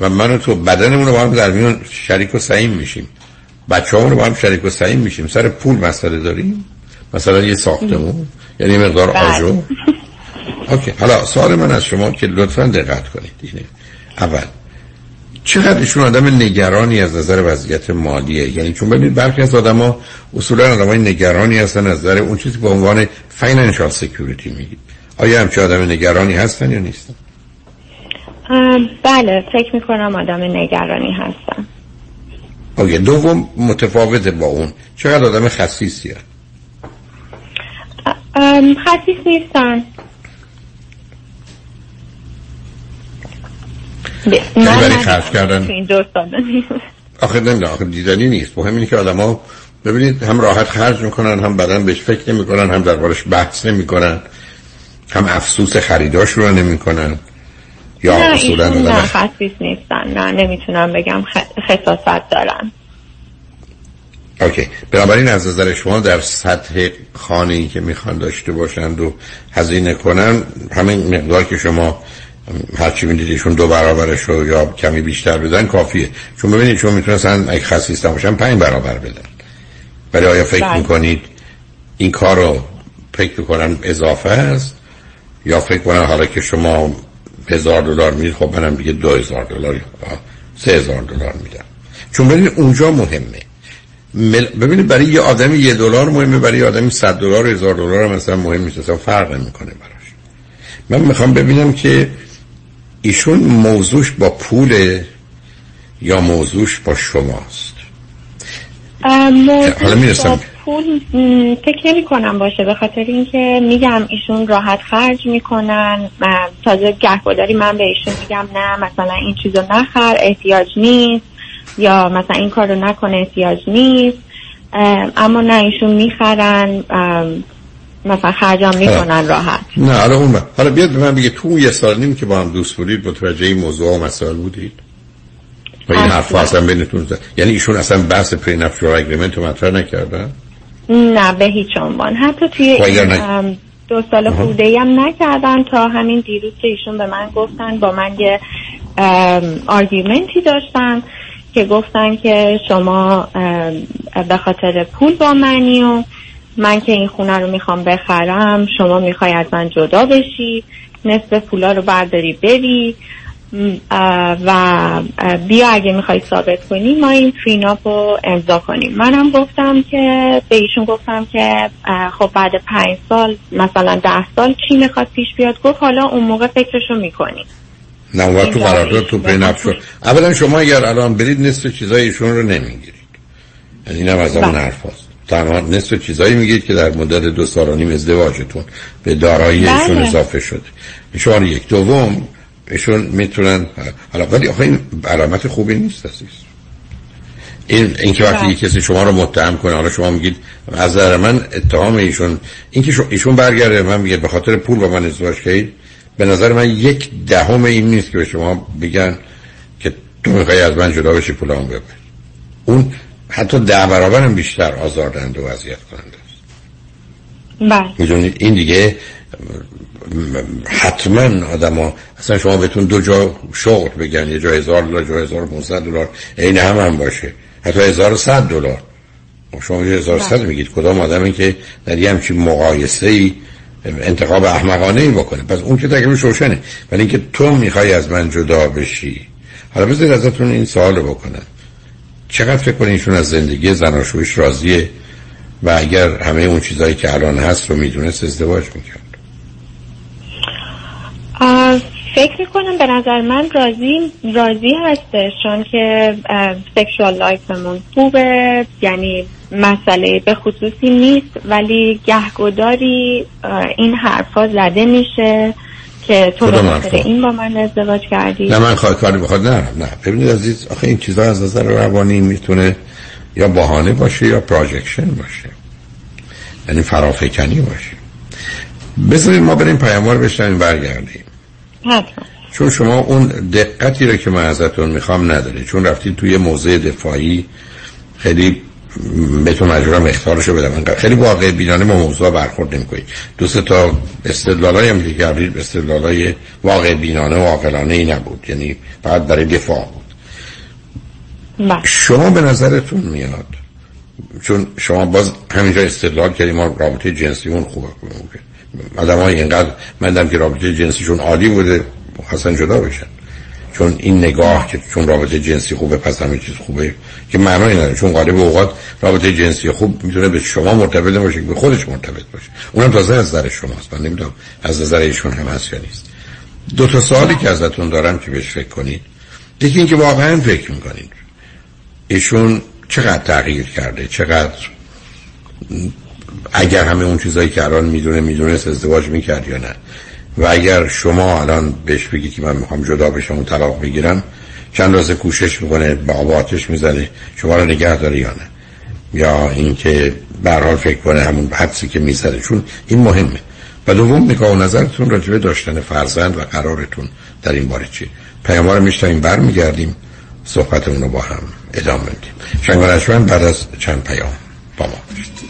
و من و تو بدنمون رو با هم در میون شریک و سعیم میشیم. بچه رو با هم شریک و سهیم میشیم. سر پول مسئله داریم؟ مثلا یه ساختمون؟ یعنی مقدار بله. آجو okay. حالا سوال من از شما که لطفا دقت کنید. اینه. اول. چقدر ایشون آدم نگرانی از نظر وضعیت مالیه؟ یعنی چون ببینید برخی از آدما اصولا آدمای نگرانی هستن از نظر اون چیزی به عنوان financial security میگید آیا همچه آدم نگرانی هستن یا نیستن؟ بله فکر می‌کنم آدم نگرانی هستم اوکی دوم متفاوته با اون. چقدر آدم خصیصی هست ام، خسیس نیستن. ب- یعنی من برای خرج کردن؟ آخه نمی‌دونم آخه دیدنی نیست. مهم اینه که آدما ببینید هم راحت خرج می‌کنن هم بدن بهش فکر نمی‌کنن هم دربارش بحث نمی‌کنن هم افسوس خریداش رو نمی‌کنن. یا نه اصولا نه خصیص نیستن. نه نمی‌تونم بگم خصاصت دارن. اوکی. بنابراین از نظر شما در سطح خانه ای که می‌خوان داشته باشند و هزینه کنن همین مقدار که شما هرچی می‌دید ایشون دو برابرش رو یا کمی بیشتر بدن کافیه. چون ببینید چون می‌تونستن اگه خصیص نباشن پنج برابر بدن. ولی آیا فکر بله. می‌کنید این کار رو فکر می‌کنن اضافه است؟ یا فکر کنن حالا که شما هزار دلار می‌دید خب منم دیگه دو هزار دلار یا سه هزار دلار میدم. چون ببینید اونجا مهمه. مل... ببینید برای یه آدمی یه دلار مهمه برای یه آدمی صد دلار و هزار دلار مثلا مهم نیست. فرق نمی‌کنه براش. من می‌خوام ببینم که ایشون موضوعش با پول یا موضوعش با شماست حالا می‌رسم. پول فکر نمی کنم باشه به خاطر اینکه میگم ایشون راحت خرج می‌کنن تازه گهگداری من به ایشون میگم نه مثلا این چیزو نخر احتیاج نیست یا مثلا این کارو نکنه احتیاج نیست ام، اما نه ایشون می‌خرن مثلا خرجم می‌کنن راحت. نه حالا اون. حالا بیاد به من بگه تو یه سال نیم که با هم دوست بودید متوجه این موضوع و مسائل بودید. و این. حرف اصلا بینتون زد. یعنی ایشون اصلا بحث پری نفشور اگریمنت رو مطرح نکردن؟ نه به هیچ عنوان. حتی توی خب این دو سال خورده هم نکردن تا همین دیروز که ایشون به من گفتن با من یه آرگومنتی داشتن که گفتن که شما به خاطر پول با منی و من که این خونه رو می‌خوام بخرم شما می‌خوای از من جدا بشی نصف پولا رو برداری بری و بیا اگه می‌خوای ثابت کنی ما این فیناپ رو امضا کنیم. منم گفتم که به ایشون گفتم که خب بعد پنج سال مثلا ده سال چی می‌خواد پیش بیاد؟ گفت حالا اون موقع فکرشو می‌کنیم. نه وقت تو قرارداد تو نفشور اولا شما اگر الان برید نصف چیزای ایشون رو نمی‌گیرید. یعنی اینم از اون بله. حرف هست تنها نصف چیزایی میگید که در مدت دو سال و نیم ازدواجتون به دارایی بله. ایشون اضافه شده شما یک دوم ایشون می‌تونن حالا ولی آخه این علامت خوبی نیست عزیز این اینکه وقتی بله. یک کسی شما رو متهم کنه حالا شما میگید از نظر من اتهام ایشون اینکه شو- ایشون برگرده من میگه به خاطر پول با من ازدواج کردید به نظر من یک دهم این نیست که به شما بگن که تو می‌خوای از من جدا بشی پولام ببر اون حتی ده برابر هم بیشتر آزاردهنده و اذیت کننده است. بله. می‌دونید این دیگه حتما آدم ها اصلا شما بهتون دو جا شغل بگن یه جا هزار دلار جا هزار دلار عین هم هم باشه. حتی هزار صد دلار. شما یه هزار و صد میگید کدام آدمی که در یه همچین مقایسه ای انتخاب احمقانه ای بکنه. پس اون که تکلیفش روشنه. ولی اینکه تو می‌خوای از من جدا بشی. حالا بذارید ازتون این سوال رو بکنم. چقدر فکر کنید ایشون از زندگی زناشویش راضیه؟ و اگر همه اون چیزهایی که الان هست رو می‌دونست ازدواج می‌کرد. فکر می‌کنم به نظر من راضی راضی هستش چون که سکشوال لایفمون خوبه یعنی مسئله به خصوصی نیست ولی گهگداری این حرفا زده میشه. که تو به خاطر؟ این با من ازدواج کردی. نه من خواهد کاری بخواد نه نه. ببینید عزیز آخه این چیزها از نظر روانی می‌تونه یا بهانه باشه یا پراجکشن باشه. یعنی فرافکنی باشه. بذارید ما بریم پیاموار بشنویم برگردیم. حتما. چون شما اون دقتی رو که من ازتون می‌خوام نداری چون رفتید توی موضع دفاعی خیلی بهتون مجبورم اختارشو بدم. انقدر خیلی واقع بینانه ما موضوع برخورد نمی‌کنید. دو سه تا استدلالایی هم که کردید استدلالای واقع بینانه و عاقلانه ای نبود. یعنی فقط برای دفاع بود. بله. شما به نظرتون میاد؟ چون شما باز همینجا استدلال کردیم ما رابطه جنسیمون خوبه آدم های اینقدر من دم که رابطه جنسیشون عالی بوده اصلا جدا بشن. چون این نگاه که چون رابطه جنسی خوبه پس همه چیز خوبه که معنی نداره. چون غالب اوقات رابطه جنسی خوب می‌تونه به شما مرتبط باشه به خودش مرتبط باشه. اونم تازه از نظر شماست. من نمی‌دونم از نظر ایشون هم هست یا نیست. دو تا سوالی که ازتون دارم که بهش فکر کنید. یکی اینکه واقعا فکر می‌کنید. ایشون چقدر تغییر کرده؟ چقدر اگر همه اون چیزایی که الان می‌دونه می‌دونست ازدواج می‌کرد یا نه. و اگر شما الان بهش بگید که من می‌خوام جدا بشم و طلاق بگیرم چند روز کوشش می‌کنه به آب و آتش می‌زنه شما رو نگه داره یا نه؟ یا اینکه به حال فکر کنه همون حدسی که می‌زنه چون این مهمه. و دوم نگاه نظرتون راجبه داشتن فرزند و قرارتون در این باره چی پیام رو میشتیم برمیگردیم صحبتمون رو با هم ادامه میدیم. شنگانشمن بعد از چند پیام با ما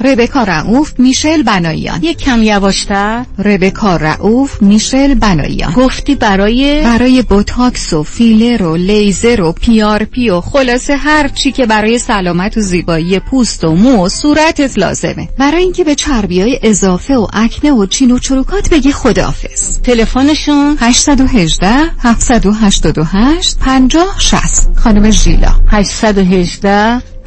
ربکا رعوف میشل بناییان یک کم یواشتر. ربکا رعوف میشل بناییان گفتی برای برای بوتاکس و فیلر و لیزر و PRP و خلاصه هر چی که برای سلامت و زیبایی پوست و مو و صورتت لازمه. برای اینکه به چربی های اضافه و اکنه و چین و چروکات بگی خداحافظ. تلفنشون؟ 818 788 50 60 خانم ژیلا. 818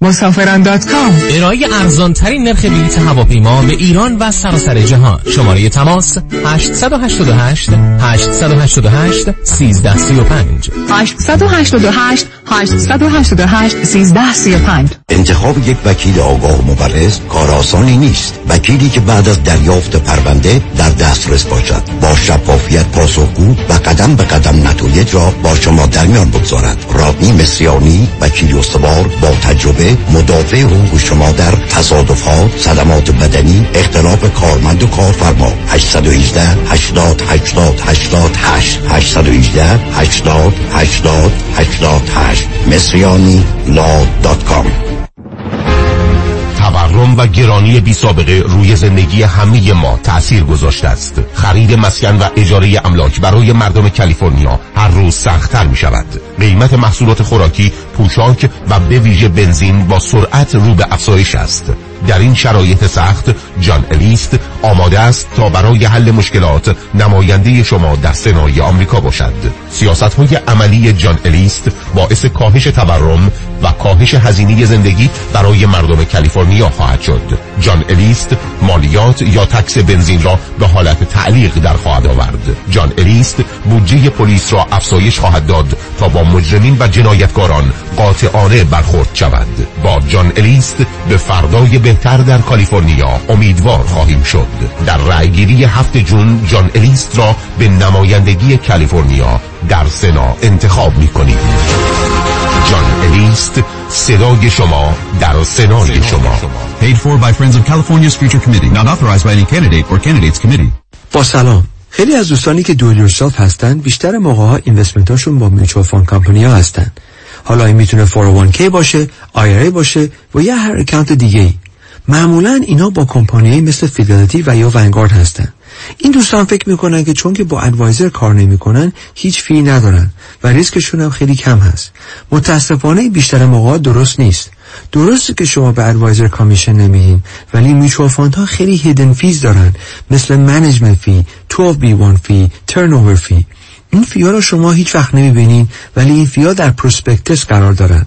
مسافران dot com ارائه ارزان ترین نرخ بلیط هواپیما به ایران و سراسر جهان. شماره تماس 888 888 1335 888 888 1335 انتخاب یک وکیل آگاه و مبرز کار آسانی نیست. وکیلی که بعد از دریافت پرونده در دسترس باشد. با شفافیت پاسخگو و قدم به قدم نتایج را با شما در میان بگذارد. رادنی مصریانی وکیل استوار با تجربه مدافع حقوق شما در تصادفات صدمات بدنی اختلاف کارمند و کارفرما. 818 80 80 88 818 80 80 88 مصریانی لا دات کام. تورم و گرانی بی سابقه روی زندگی همه ما تأثیر گذاشته است. خرید مسکن و اجاره املاک برای مردم کالیفرنیا هر روز سختتر می شود قیمت محصولات خوراکی پوشاک و به ویژه بنزین با سرعت رو به افزایش است. در این شرایط سخت جان الیست آماده است تا برای حل مشکلات نماینده شما در سنای آمریکا باشد. سیاست های عملی جان الیست باعث کاهش تورم و کاهش هزینه زندگی برای مردم کالیفرنیا خواهد شد. جان الیست مالیات یا تکس بنزین را به حالت تعلیق در خواهد آورد. جان الیست بودجه پلیس را افزایش خواهد داد تا با مجرمین و جنایتکاران قاطعانه برخورد شود. با جان الیست به فردای بهتر در کالیفرنیا امیدوار خواهیم شد. در رأیگیری هفت جون جان الیست را به نمایندگی کالیفرنیا در سنا انتخاب می کنیم جان الیست صدای شما در سنای شما. Paid for by Friends of California's Future Committee. Not authorized by any candidate or candidates committee. با سلام. خیلی از دوستانی که do it yourself هستن بیشتر موقع ها investment هاشون با mutual fund company ها هستن. حالا این می‌تونه 401k باشه IRA باشه و یا هر account دیگه ای معمولا اینا با کمپانی مثل Fidelity و یا Vanguard هستن. این دوستان فکر می‌کنن که چون که با advisor کار نمی‌کنن هیچ fee ندارن و ریسکشون هم خیلی کم هست. متاسفانه بیشتر موقع درست نیست. درسته که شما به advisor commission نمیدین ولی mutual ها خیلی hidden fees دارن. مثل management fee 12b1 fee turn fee این fee ا رو شما هیچ وقت نمی‌بینین ولی این fee ا در prospectus قرار دارن.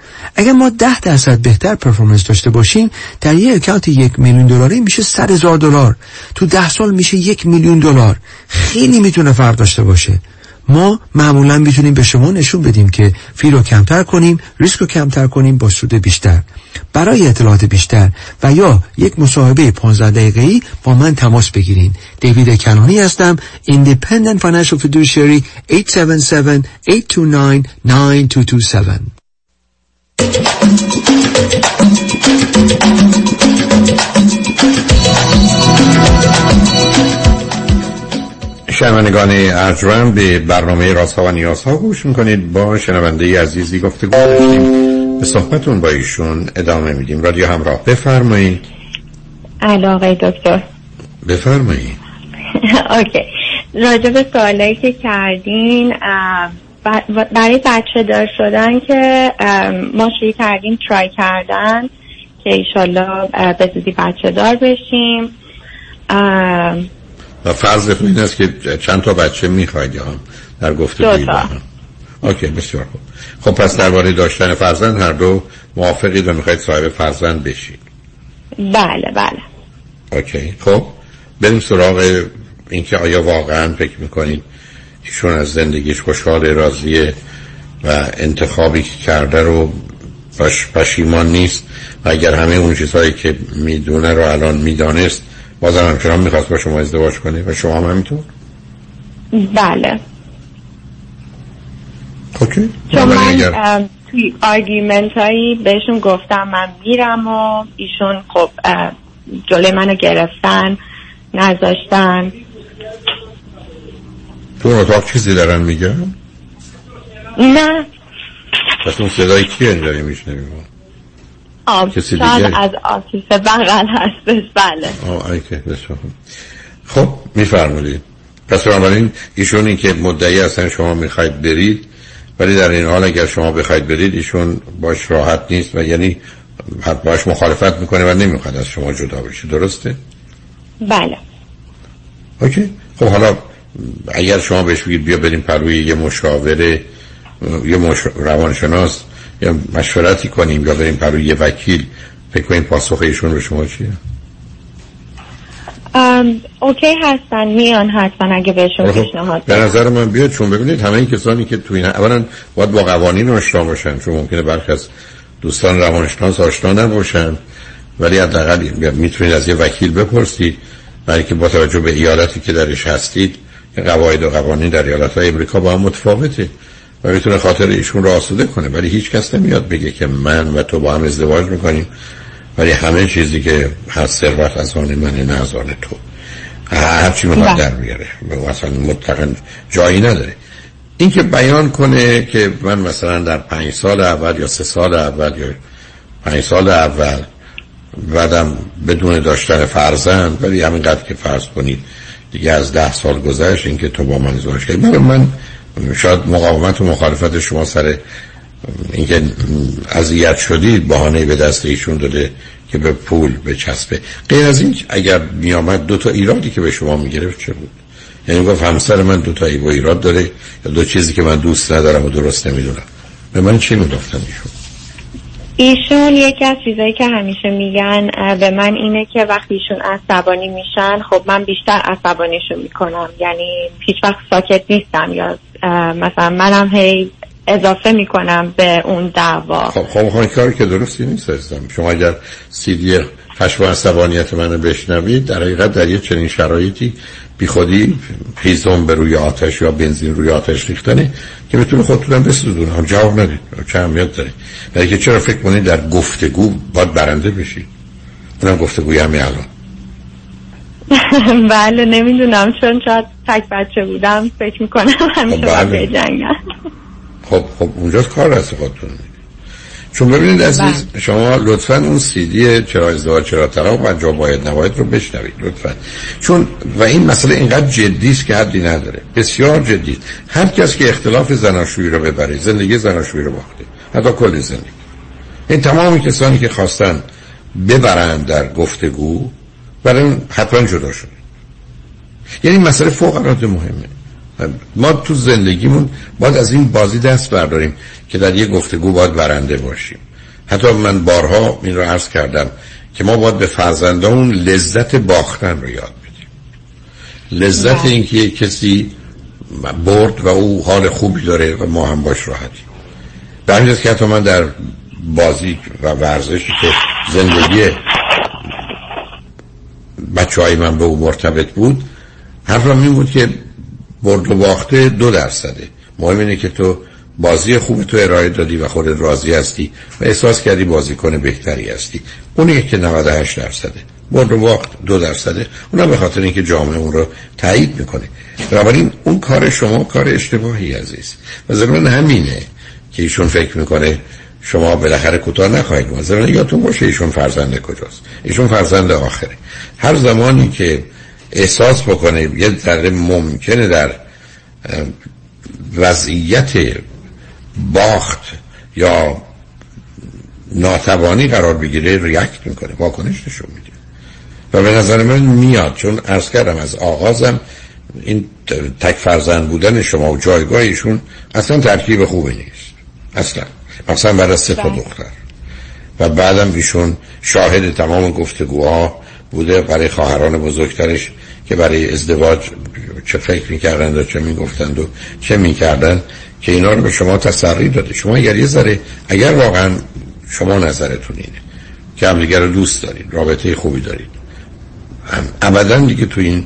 اگر ما ده درصد بهتر performance داشته باشیم در یک account یک میلیون دلاری میشه صد هزار دلار. تو ده سال میشه یک میلیون دلار. خیلی می‌تونه فرق داشته باشه. ما معمولا می‌تونیم به شما نشون بدیم که فی رو کمتر کنیم ریسک رو کمتر کنیم با سود بیشتر. برای اطلاعات بیشتر و یا یک مصاحبه 15 دقیقه‌ای با من تماس بگیرین. دیوید کنانی هستم Independent Financial Fiduciary 877-829-9227. شنوندگان ارجمند به برنامه رازها و نیازها گوش می‌کنید. با شنونده عزیزی گفته داشتیم. به صحبتون با ایشون ادامه میدیم. رادیو همراه بفرمایید. علاقه دکتر. بفرمایید. اوکی. راجع به سوالایی که کردین برای بچه دار شدن که ما شروع کردیم ترای کردن که ایشالله به زودی بچه دار بشیم. و فرضتون این است که چند تا بچه می‌خواید یا هم در گفته دو تا. اوکی بسیار خوب. خب پس درباره داشتن فرزند هر دو موافقید و می‌خواید صاحب فرزند بشید بله بله. اوکی خب. بریم سراغ اینکه آیا واقعا فکر می‌کنید ایشون از زندگیش خوشحال راضیه و انتخابی که کرده رو پش پشیمان نیست. و اگر همه اون چیزهایی که می‌دونه رو الان می‌دانست بازم همچنان می‌خواست با شما ازدواج کنه. و شما هم همینطور؟ بله. okay. چون ولی من توی argument هایی بهشون گفتم من میرم و ایشون خب جلوی منو گرفتن نذاشتن. تو اتاق چیزی دارن میگن نه. پس اون صدای کی اینجایی میشنویم آب. کسی دیگه؟ از office بغل هستش. بله. آه خوب. خب میفرمایید. پس بنابراین ایشون این که مدعی هستن شما می‌خواید برید ولی در این حال اگر شما بخواید برید ایشون باش راحت نیست و یعنی حتی باش مخالفت می‌کنه و نمی‌خواد از شما جدا بشه. درسته؟ بله. okay. خب حالا اگر شما بهش بگید بیا بریم پروی یه مشاوره یه مش... روانشناس یا مشورتی کنیم یا بریم پروی یه وکیل فکر کنیم پاسخ ایشون به شما چیه؟ ام، اوکی هستن میان حتما اگه بهشون خب، پیشنهاد به نظر من بیاد چون ببینید همه این کسانی که تو این اولا باید با قوانین آشنا باشن چون ممکنه برخی از دوستان روانشناس آشنا نباشن ولی حداقل می‌تونید از یه وکیل بپرسید برای که با توجه به ایالتی که درش هستید قواعد و قوانین در ایالت های امریکا با هم متفاوته. و می‌تونه خاطر ایشون رو آسوده کنه. ولی هیچ کس نمیاد بگه که من و تو با هم ازدواج می‌کنیم. ولی همه چیزی که هست ثروت از آن من نه از آن تو. هر چی می‌خواد بله. در بیاره مثلا مطلقا جایی نداره. این که بیان کنه که من مثلا در پنج سال اول یا سه سال اول یا پنج سال اول بعدم بدون داشتن فرزند ولی همینقدر که فرض کنید دیگه از ده سال گذشت اینکه تو با من ازدواج کردی. برای من شاید مقاومت و مخالفت شما سر اینکه اذیت شدید بهانه به دست ایشون داده که به پول به چسبه. غیر از این اگر میامد دو تا ایرادی که به شما می‌گرفت چه بود؟ یعنی گفت همسر من دو تا ایراد داره یا دو چیزی که من دوست ندارم و درست نمی‌دونم. به من چی می‌گفتن ایشون؟ ایشون یکی از چیزایی که همیشه میگن به من اینه که وقتی ایشون عصبانی میشن خب من بیشتر عصبانیشون می‌کنم. یعنی هیچ وقت ساکت نیستم یا مثلا منم هی اضافه می‌کنم به اون دعوا. خب خب خب کاری که درستی نیست عزیزم. شما اگر سیدی خشم و عصبانیت منو بشنوید در حقیقت در یه چنین شرایطی بی خودی هیزم به روی آتش یا بنزین روی آتش ریختنه که می‌تونه خودتونم بسوزونه هم جواب ندید چه اهمیت داره؟ برای که چرا فکر کنید در گفتگو باید برنده بشید اونم گفتگوی همین الان. بله نمی‌دونم. چون شاید تک بچه بودم فکر می‌کنم همیشه بله. باید بجنگن خب خب اونجاست کار هست خودتون. چون ببینید عزیز شما لطفا اون سیدی چرا ازدواج چرا طلاق و جا باید نباید رو بشنوید لطفا. چون و این مسئله اینقدر جدی است که حدی نداره. بسیار جدی. هر کس که اختلاف زناشویی رو ببره زندگی زناشویی رو باخته. حتی کل زندگی. این تمام کسانی که خواستن ببرند در گفتگو برای حتما جدا شده. یعنی مسئله فوق العاده مهمه. ما تو زندگیمون باید از این بازی دست برداریم که در یه گفتگو باید برنده باشیم. حتی من بارها این رو عرض کردم که ما باید به فرزندامون لذت باختن رو یاد بدیم. لذت اینکه یک کسی برد و او حال خوبی داره و ما هم باش راحتیم. به همین که حتی من در بازی و ورزشی که زندگی بچه های من به او مرتبط بود حرفم این بود که برد و باخته دو درصده. مهم اینه که تو بازی خوب تو ارائه دادی و خودت راضی هستی و احساس کردی بازیکن بهتری هستی. اون که 98 درصده. برد و باخت دو درصده. اونم به خاطر اینکه جامعه اون رو تایید می‌کنه. بنابراین اون کار شما کار اشتباهی عزیز. و ضمن همینه که ایشون فکر می‌کنه شما بالاخره کوتاه نخواهید اومد. ضمن یادتون باشه ایشون فرزند کجاست. ایشون فرزند آخره. هر زمانی که احساس بکنه. یه ذره ممکنه در وضعیت باخت یا ناتوانی قرار بگیره ریاکت می‌کنه واکنش نشون میده. و به نظر من میاد چون ارز کردم از آغازم این تک فرزند بودن شما و جایگاهیشون اصلا ترکیب خوبی نیست. اصلا. مثلا بعد از سه تا دختر. و بعدم ایشون شاهد تمام گفتگوها بوده برای خواهران بزرگترش. که برای ازدواج چه فکر می‌کردند و چه می‌گفتند و چه می‌کردند که اینا رو به شما تسری داده. شما اگر یه ذره اگر واقعا شما نظرتون اینه که همدیگر رو دوست دارید رابطه خوبی دارید ابدا دیگه تو این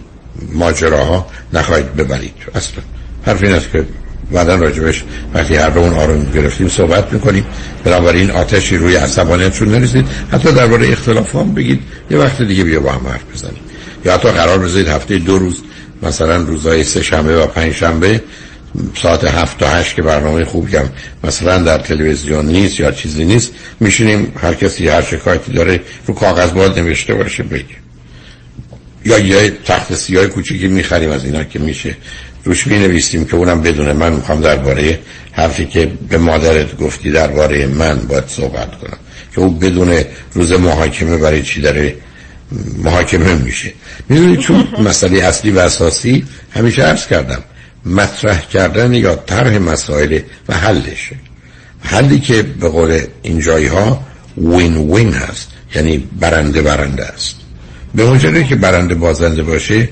ماجراها نخواهید ببرید. اصلا حرف این است که بعدا راجبش وقتی هر اون آروم گرفتیم صحبت می‌کنیم. بنابراین آتشی روی عصبانیتشون نریزید. حتی درباره اختلاف هم بگید. یه وقت دیگه بیا با هم حرف بزنیم. یا حتی قرار بذارید هفته دو روز مثلا روزهای سه شنبه و پنج شنبه ساعت هفت تا هشت که برنامه خوبی هم مثلا در تلویزیون نیست یا چیزی نیست میشینیم هر کسی هر شکایتی داره رو کاغذ باید نوشته باشه بگه. یا یه تخت سیاه کوچیکی می‌خریم از اینا که میشه. روش می نویسیم که اونم بدونه من می‌خوام درباره حرفی که به مادرت گفتی درباره من باید صحبت کنم. که او بدون روز محاکمه برای چی داره محاکمه میشه. می‌دونید چون مسئله اصلی و اساسی همیشه عرض کردم مطرح کردن یا طرح مسائل و حلشه. حلی که به قول این جایی ها وین وین هست یعنی برنده برنده است. به مجرد که برنده بازنده باشه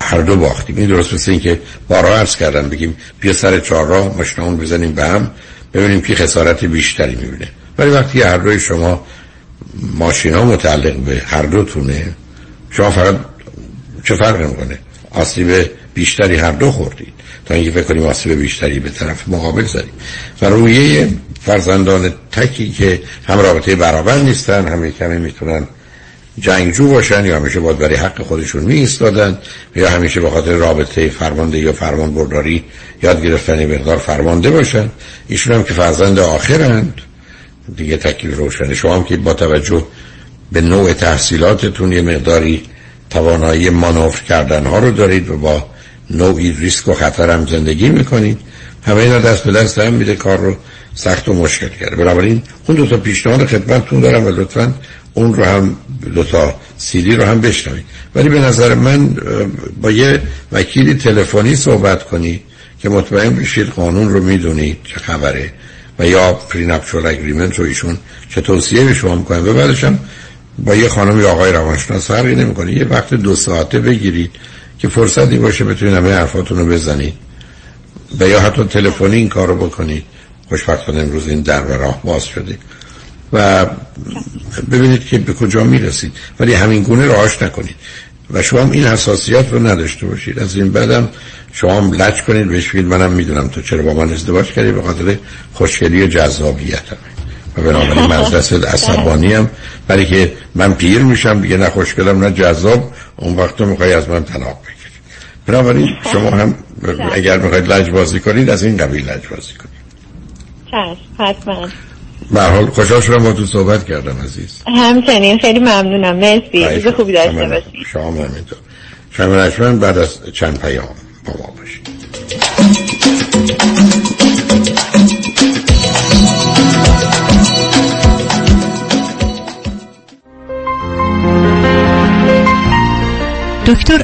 هر دو باختیم. این درست مثل این که بارا عرض کردم بگیم بیا سر چهار راه مشنامون بزنیم به هم ببینیم که خسارت بیشتری می‌بینه. ولی وقتی هر دوی شما ماشین ها متعلق به هر دوتونه شما فقط چه فرق می‌کنه؟ آسیب بیشتری هر دو خوردید. تا اینکه فکر کنیم آسیب بیشتری به طرف مقابل زدیم. و رویه فرزندان تکی که هم رابطه برابر نیستن همه کمی می‌تونن جنگجو باشن یا همیشه باید برای حق خودشون می ایستادن یا همیشه به خاطر رابطه فرمانده یا فرمان برداری یاد گرفتن مقدار فرمانده باشن. ایشون هم که فرزند آخرند. دیگه تکلیف روشنه. شما هم که با توجه به نوع تحصیلاتتون یه مقداری توانایی مانور کردن ها رو دارید و با نوعی ریسک و خطر هم زندگی می‌کنید. همه اینا دست به دست هم میده کار رو سخت و مشکل کرده. بنابراین اون دو تا پیشنهاد خدمتتون دارم و لطفا اون رو هم دو تا سیدی رو هم بشنوید. ولی به نظر من با یه وکیلی تلفنی صحبت کنی که مطمئن بشید قانون رو می‌دونید چه خبره. و یا پرینپچول اگریمنت رو ایشون چه توصیه به شما می‌کنه و بعدش هم با یه خانم یا آقای روانشناس فرقی نمی‌کنه. یه وقت دو ساعته بگیرید که فرصتی باشه بتونید همه حرفاتون رو بزنید و یا حتی تلفنی این کار رو بکنید. خوشبختانه امروز این در و راه باز شده. و ببینید که به کجا می‌رسید. ولی همین گونه راهش نکنید. و شما هم این حساسیت رو نداشته باشید. از این بعدم شما هم لج کنید بهش بگید منم می‌دونم تو چرا با من ازدواج کردی به خاطر خوشگلی و جذابیت و بنابراین من از دست عصبانی هم. برای که من پیر میشم دیگه نه خوشگلم نه جذاب. اون وقت تو می‌خوای از من طلاق بگیری. بنابراین شما هم اگر می‌خواید لج بازی کنید از این قبیل لج بازی کنید به حال خوشحال شدم با تو صحبت کردم عزیز. همچنین خیلی ممنونم. مرسی. روز خوبی داشته باشید شما همینطور. شما بعد از چند پیام با ما باشید.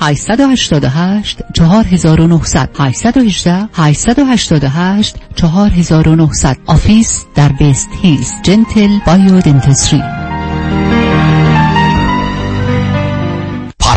888 4900 818 888 4900 office در West Hills. Gentle Biodentistry.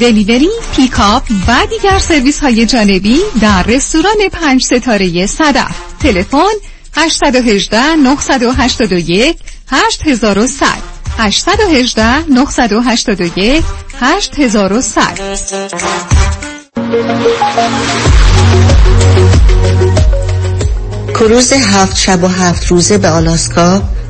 delivery، pickup و دیگر سرویس های جانبی در رستوران پنج ستاره صدف. تلفن 818 981 8100 818 981 8100 کروز هفت شب و هفت روزه به آلاسکا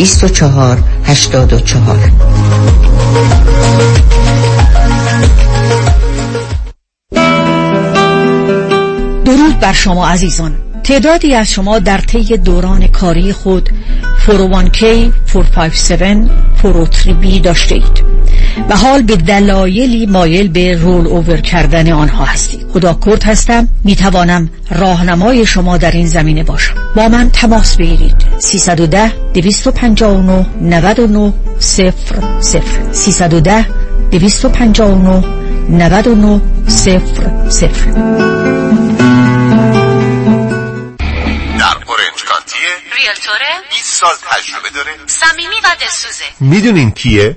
24 84 درود بر شما عزیزان. تعدادی از شما در طی دوران کاری خود 401k 457 403b داشته اید. و حال به دلایلی مایل به رول اوور کردن آنها هستید خدا کرد هستم می توانم راهنمای شما در این زمینه باشم. با من تماس بگیرید. 310 259 99 0 0 310 259 99 0 0 اورنج کانتیه ریلتوره؟ 20 سال تجربه داره. صمیمی و دلسوزه. می‌دونین کیه؟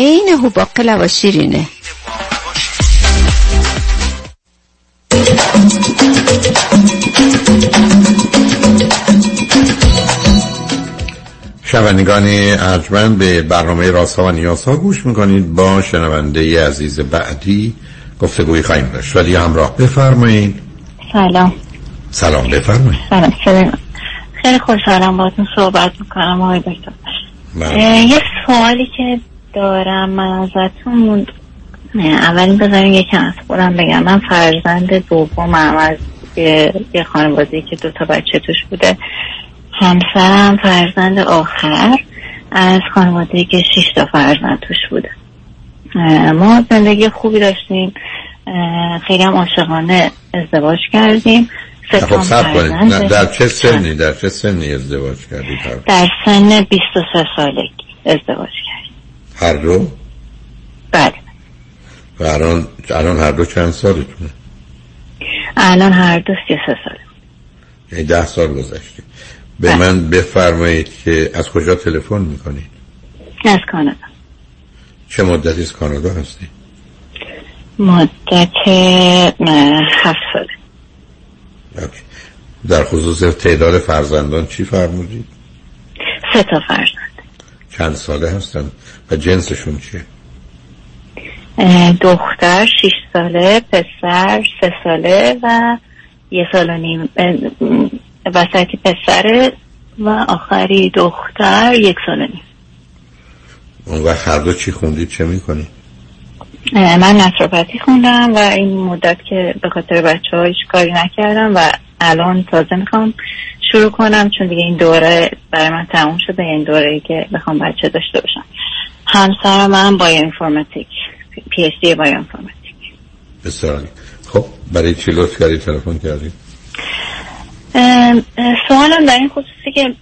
عین و شیرینه شنوندگان ارجمند به برنامه راسا و نیاسا گوش می‌کنید. با شنونده عزیز بعدی گفتگوی خواهیم داشت. ولی همراه بفرمایید. سلام. سلام بفرمایید. سلام سلام. خیلی خوشحالم باهاتون صحبت می‌کنم آقای دکتر. بله. یه سوالی که دارم من ازتون اولین بذاریم یکم از خودم بگم. من فرزند دومم از یه خانواده که دو تا بچه توش بوده. همسرم فرزند آخر از خانواده که شش تا فرزند توش بوده. ما زندگی خوبی داشتیم. خیلی هم عاشقانه ازدواج کردیم. خب سب کنید. در چه. سنی؟ در چه سنی ازدواج کردید؟ در سن 23 سالگی ازدواج کردیم. هر دو بله. و الان الان هر دو چند سالتونه؟ الان هر دو 33 سال یعنی ده سال گذشته. به بله. من بفرمایید که از کجا تلفن می‌کنید؟ از کانادا. چه مدتی از کانادا هستی؟ مدت هفت ساله. در خصوص تعداد فرزندان چی فرمودید؟ سه تا فرزند. چند ساله هستن و جنسشون چیه؟ دختر شیش ساله پسر سه ساله و یه سال و نیم وسطی پسره و آخری دختر یک سال و نیم اون وقت هر دو چی خوندید چه می‌کنی؟ من نصرافتی خوندم و این مدت که به خاطر بچه ها کاری نکردم و الان تازه می‌خوام شروع کنم چون دیگه این دوره برای من تموم شده این دوره ای که بخوام بچه داشته باشم. همسر من با اینفورماتیک پی اچ دی با اینفورماتیک بسیار خب برای چی لطف کردی تلفن کردی؟ سوالم در این خصوصی که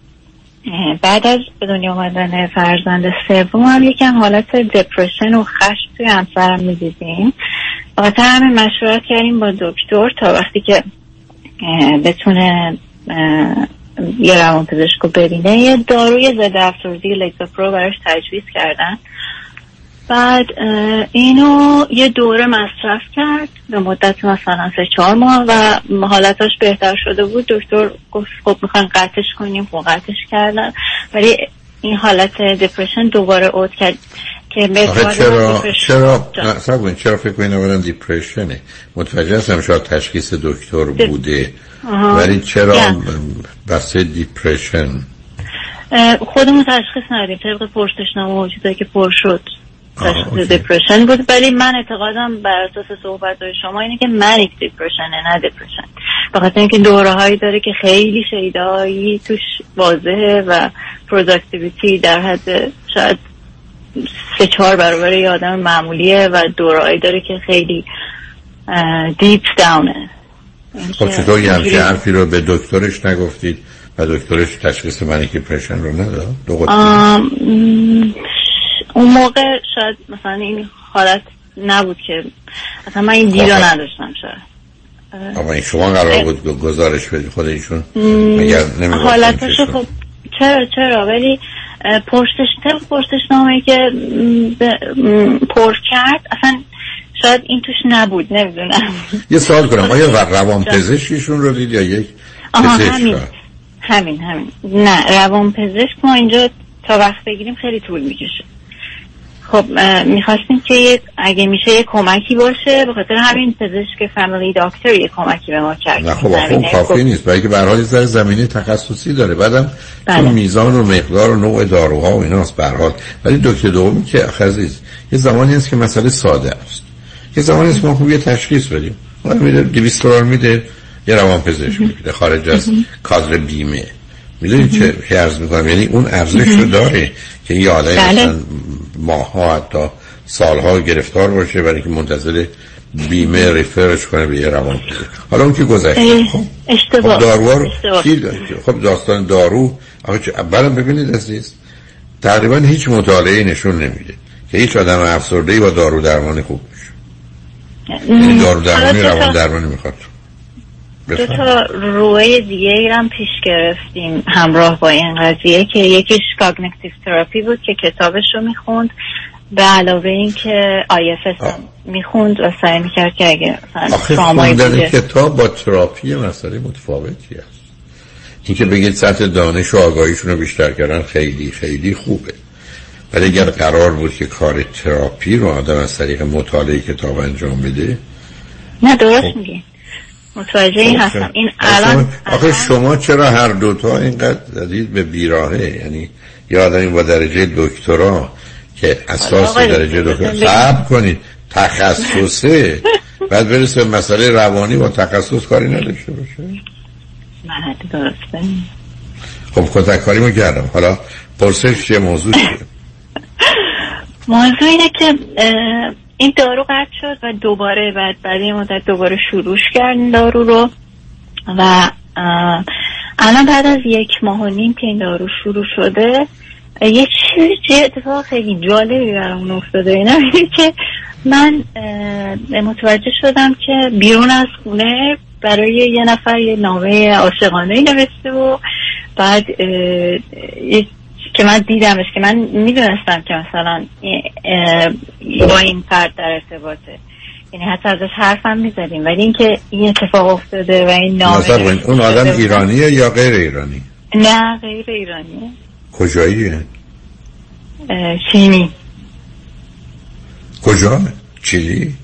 بعد از به دنیا آمدن فرزند سوم هم یکم حالت دپرشن و خشم توی همسرم می‌دیدیم. بخاطر همه مشورت کردیم با دکتر تا وقتی که بتونه یه روان پزشک رو ببینه یه داروی ضد افسردگی لگزاپرو براش تجویز کردن. بعد اینو یه دوره مصرف کرد. به مدت مثلا سه چهار ماه و حالتاش بهتر شده بود. دکتر گفت خب می‌خواین قطعش کنیم. خب قطعش کردن. ولی این حالت دپرشن دوباره اوت کرد. که چرا چرا چرا چرا فکر کنید اولا دیپرشنه متوجه هستم شاید تشخیص دکتر بوده. ولی چرا بحث depression خودمون تشخیص ندیم طبق پرسشنامه موجوده که پر شد تشخیص depression بود. ولی من اعتقادم بر اساس صحبت شما اینه که manic depression ه نه depression بخاطر اینکه دوره هایی داره که خیلی شیدایی توش واضحه و productivity در حد شاید سه چهار برابر یه آدم معمولیه و دورایی داره که خیلی دیپ داونه خب چطور یه همچه حرفی رو به دکترش نگفتید و دکترش تشخیص منیک پرشن رو نداد؟ اون موقع شاید مثلا این حالت نبود که اصلا من این دیدو نداشتم شاید. اما این شما قرار بود گزارش بدی خود ایشون حالتش خب چرا چرا؟ ولی پرسش طبق پرسش نامه که پر کرد اصلا شاید این توش نبود نمی‌دونم. یه سوال کنم. آیا روان پزشکیشون رو دید یا یک همین. همین همین. نه روان پزشک ما اینجا تا وقت بگیریم خیلی طول می‌کشه. خب می‌خواستیم که اگه میشه یه کمکی باشه به خاطر همین پزشک فامیلی داکتر یه کمکی به ما کرد. نه خب خب کافی نیست. برای که به زر زمینه تخصصی داره. بعدم بله. میزان و مقدار و نوع داروها و ایناست به حال. ولی دکتر دومی که عزیز یه زمانی هست که مسئله ساده است. یه زمانی هست که ما خوب یه تشخیص بدیم. ما میده 200 دلار میده یه روان پزشک میده خارج از کادر بیمه. می‌دونی چه عرض می‌کنم؟ یعنی اون ارزش رو داره که یه آدمی بله. ماها حتی سالها گرفتار باشه برای که منتظر بیمه refer ش کنه به یه روان حالا اون که گذشته. خب اشتباه. خب داروار خب داستان دارو. اولا ببینید عزیز تقریبا هیچ مطالعه نشون نمیده که هیچ آدم افسرده با دارو درمانی خوب میشه یعنی دارو درمانی روان درمانی می‌خواد. دو تا روی دیگه هم پیش گرفتیم همراه با این قضیه که یکیش cognitive therapy بود که کتابش رو می‌خوند. به علاوه این که هم می‌خوند و سعی می‌کرد که اگه آخه کتاب با تراپی مسئله متفاوتی است. این که بگید سطح دانش و آگاهیشون رو بیشتر کردن خیلی خیلی خوبه. ولی اگر قرار بود که کار تراپی رو آدم از طریق مطالعه کتاب انجام بده نه درست خب. میگی. متوجه این هستم. این الان آخه شما چرا هر دوتا اینقدر زدید به بیراهه؟ یعنی یه آدمی با درجه دکترا که اساس درجه دکترا صبر کنید. تخصصه. بعد برسه به مسئله روانی با تخصص کاری نداشته باشه. نه درسته خب کتک کاری کردم. حالا پرسش چیه؟ موضوع چیه؟ موضوع اینه که این دارو قطع شد و دوباره بعد بعد این مدت دوباره شروعش کردن دارو رو و الان بعد از یک ماه و نیم که این دارو شروع شده یه چیزی اتفاق خیلی جالبی برامون افتاده. اینا که من متوجه شدم که بیرون از خونه برای یه نفر یه نامه عاشقانه نوشته و بعد که من دیدمش که من می‌دونستم که مثلا با این فرد در ارتباطه. یعنی حتی ازش حرفم می‌زدیم. ولی اینکه این اتفاق افتاده و این نامه نظر اون آدم ایرانیه یا غیر ایرانی؟ نه غیر ایرانیه کجاییه؟ چینی. کجا؟ چیلی؟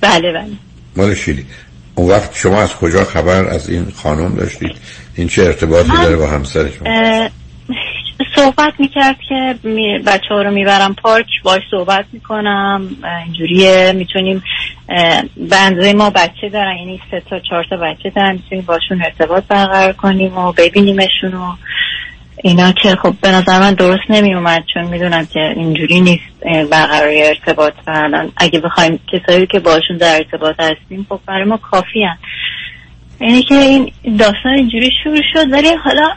بله بله. مال شیلی اون وقت شما از کجا خبر از این خانم داشتید؟ این چه ارتباطی داره با همسر شما؟ صحبت می‌کرد که بچه ها رو می‌برم پارک باش صحبت می‌کنم اینجوریه می‌تونیم بنده ما بچه دارن یعنی سه تا چهار تا بچه دارن می‌تونیم باشون ارتباط برقرار کنیم و ببینیمشون و اینا که خب به نظر من درست نمی اومد چون می‌دونم که اینجوری نیست برقراری ارتباط الان اگه بخوایم کسایی که باشون در ارتباط هستیم خب برای ما کافی هن. یعنی که این داستان اینجوری شروع شد ولی حالا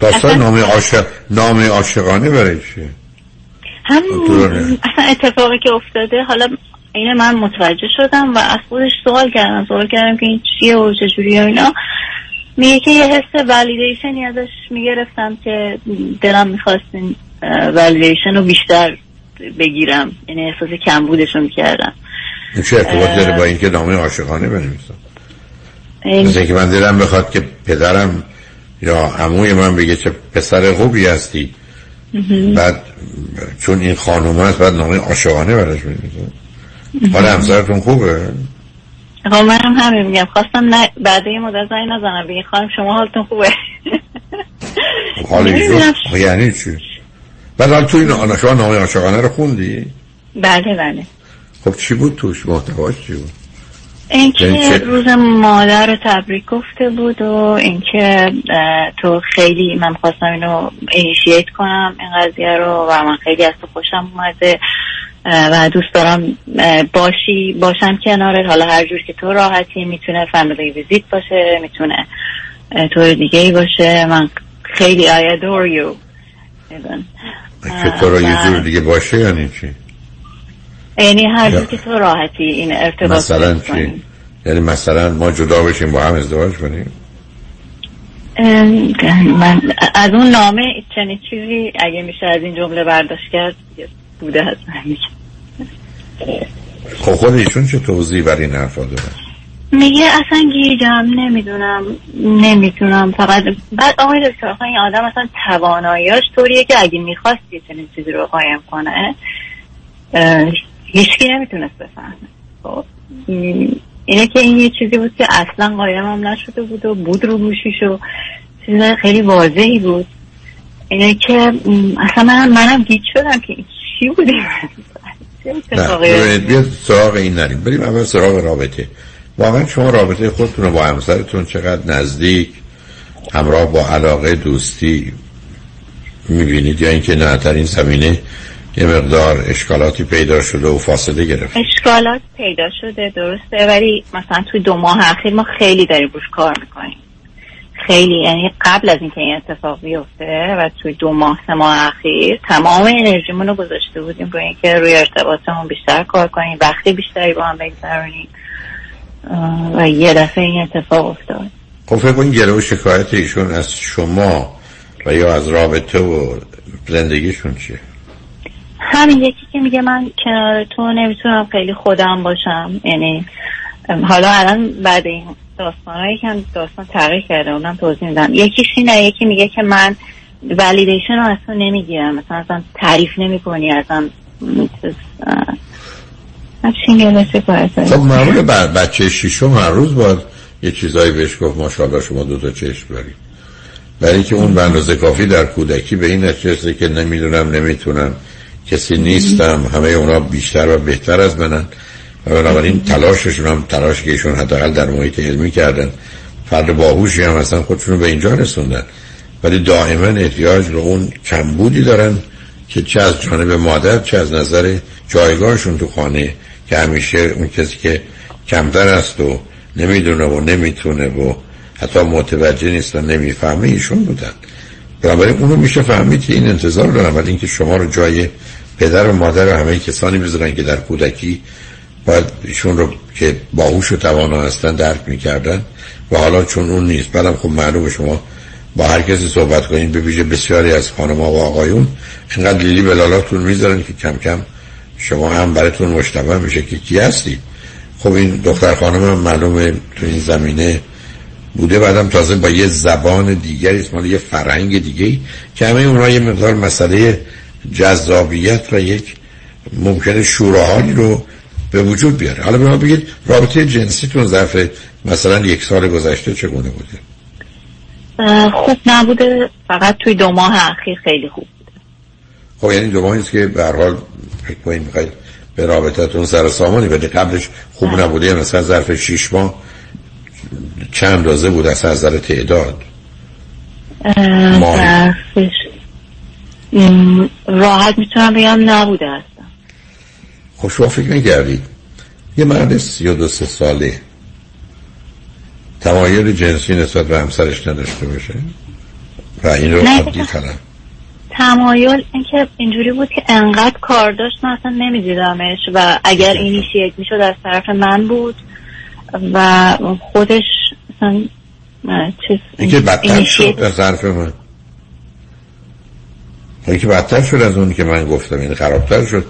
داستان اصلا- نام عاشق نام عاشقانه برای چیه؟ هم. اصلا اتفاقی که افتاده. حالا اینه من متوجه شدم و از خودش سوال کردم. سوال کردم که این چیه و چجوریه و اینا. میگه که یه حس ولیدیشنی ازش می‌گرفتم که دلم می‌خواست این ولیدیشن رو بیشتر بگیرم. یعنی احساس کمبودش رو می‌کردم. این چه ارتباط داره با اینکه نامه عاشقانه بنویسم مثل اینکه من دلم بخواد که پدرم یا عموی من بگه چه پسر خوبی هستی. بعد چون این خانوم هست بعد نامه عاشقانه براش بنویسم حال همسرتون خوبه؟ خب منم همین میگم. خواستم نه بعد یه مدت زنگ نزنم. بگی خانم شما حالتون خوبه؟ حال ایشون نمی‌دونم. خب یعنی چی؟ بعد حال تو این شما نامه عاشقانه رو خوندی؟ بله بله. خب چی بود توش؟ محتواش چی بود؟ اینکه روز مادر رو تبریک گفته بود و اینکه تو خیلی من خواستم اینو اینیشیت کنم این قضیه رو و من خیلی از تو خوشم اومده و دوست دارم باشی باشم کنارت. حالا هر جور که تو راحتی می‌تونه فامیلی ویزیت باشه می‌تونه طور دیگه ای باشه. من خیلی I adore you. که تو را یه جور دیگه باشه یعنی چی؟ یعنی هر که تو راحتی این ارتباط مثلا. چی؟ یعنی مثلا ما جدا بشیم با هم ازدواج کنیم؟ من از اون نامه چنین چیزی اگه میشه از این جمله برداشت کرد بوده هست. خب خود ایشون چه توضیح بر این حرفا داره؟ میگه اصلا گیجم نمی‌دونم نمی‌دونم. فقط بعد آقای دکتر این آدم اصلا تواناییاش طوریه که اگه می‌خواست یه چنین چیزی رو قایم کنه هیچکی نمی‌تونست بفهمه. خب اینه که این یه چیزی بود که اصلا قایم هم نشده بود و بود رو گوشیش و چیز خیلی واضحی بود. اینه که اصلا منم منم گیج شدم که چی بودی نه بیاد سراغ این نریم. بریم اول سراغ رابطه. واقعا شما رابطه خودتون رو با همسرتون چقدر نزدیک همراه با علاقه دوستی می‌بینید یا اینکه نه در این زمینه یه مقدار اشکالاتی پیدا شده و فاصله گرفت. اشکالات پیدا شده درسته ولی مثلا توی دو ماه اخیر ما خیلی داریم روش کار می‌کنیم. خیلی یعنی قبل از اینکه این اتفاق بیفته و توی دو ماه سه ماه اخیر تمام انرژیمون رو گذاشته بودیم روی اینکه روی ارتباطمون بیشتر کار کنیم وقتی بیشتری با هم بگذرونیم. و یه دفعه این اتفاق افتاد. خب فکر کنید گله و شکایت ایشون از شما و یا از رابطه و زندگیشون چیه؟ همین یکی که میگه من کنار تو نمی‌تونم خیلی خودم باشم. یعنی حالا الان بعد این داستانهایی که هم داستان تغییر کرده اونم توضیح میدم. یکیش اینه یکی میگه که من ولیدیشن رو اصلا نمی‌گیرم. مثلا اصلا تعریف نمی کنی ازم خب معمول بچه شیشم هر روز باید یه چیزایی بهش گفت ماشاءالله شما دو تا چشم دارید برای که اون به اندازه کافی در کودکی به این نتیجه که نمی‌دونم نمی‌تونم. کسی نیستم. همه اونا بیشتر و بهتر از منن. و بنابراین تلاششون هم تلاش که ایشون حداقل در محیط علمی کردن فرد باهوشی هم اصلا خودشون به اینجا رسوندن. ولی دائما احتیاج به اون کمبودی دارن که چه از جانب مادر چه از نظر جایگاهشون تو خانه که همیشه اون کسی که کمتر است و نمی‌دونه و نمی‌تونه و حتی متوجه نیست و نمی‌فهمه ایشون بودن. بنابراین اونو میشه فهمید که این انتظار دارن ولی اینکه شما رو جای پدر و مادر و همه کسانی بذارن که در کودکی باید ایشون رو که باهوش و توانا هستن درک می‌کردن و حالا چون اون نیست بعدم خب معلومه شما با هر کسی صحبت کنید به ویژه بسیاری از خانم‌ها و آقایون اینقدر لیلی به لالاتون می‌ذارن که کم کم شما هم براتون مشتبه میشه که کی هستی؟ خب این دختر خانم هم معلومه تو این زمینه بوده. بعدم تازه با یه زبان دیگری مال یه فرهنگ دیگه که همه اونها یه مقدار مسئله جذابیت و یک ممکنه شوراهایی رو به وجود بیاره. حالا به ما بگید رابطه جنسیتون ظرف مثلا یک سال گذشته چگونه بوده؟ خوب نبوده فقط توی دو ماه اخیر خیلی خوب بوده. خب یعنی دو ماهی که به هر حال فکر کنید می‌خواید به رابطتون سر سامانی بده قبلش خوب نبوده. مثلا ظرف شیش ماه چند اندازه بود از نظر تعداد؟ ظرفش راحت می‌تونم بگم نبوده هستم. خب شما فکر نگردید یه مرد سی و دو سه ساله. تمایل جنسی نسبت به همسرش نداشته باشه. و این رو عادی کنم تمایل اینکه اینجوری بود که انقدر کار داشت من اصلا نمیدیدمش و اگر اینیشیت می‌شد از طرف من بود و خودش اصلا چیز اینکه بدتر شد از ظرف من. اینکه بدتر شد از اون که من گفتم این خرابتر شد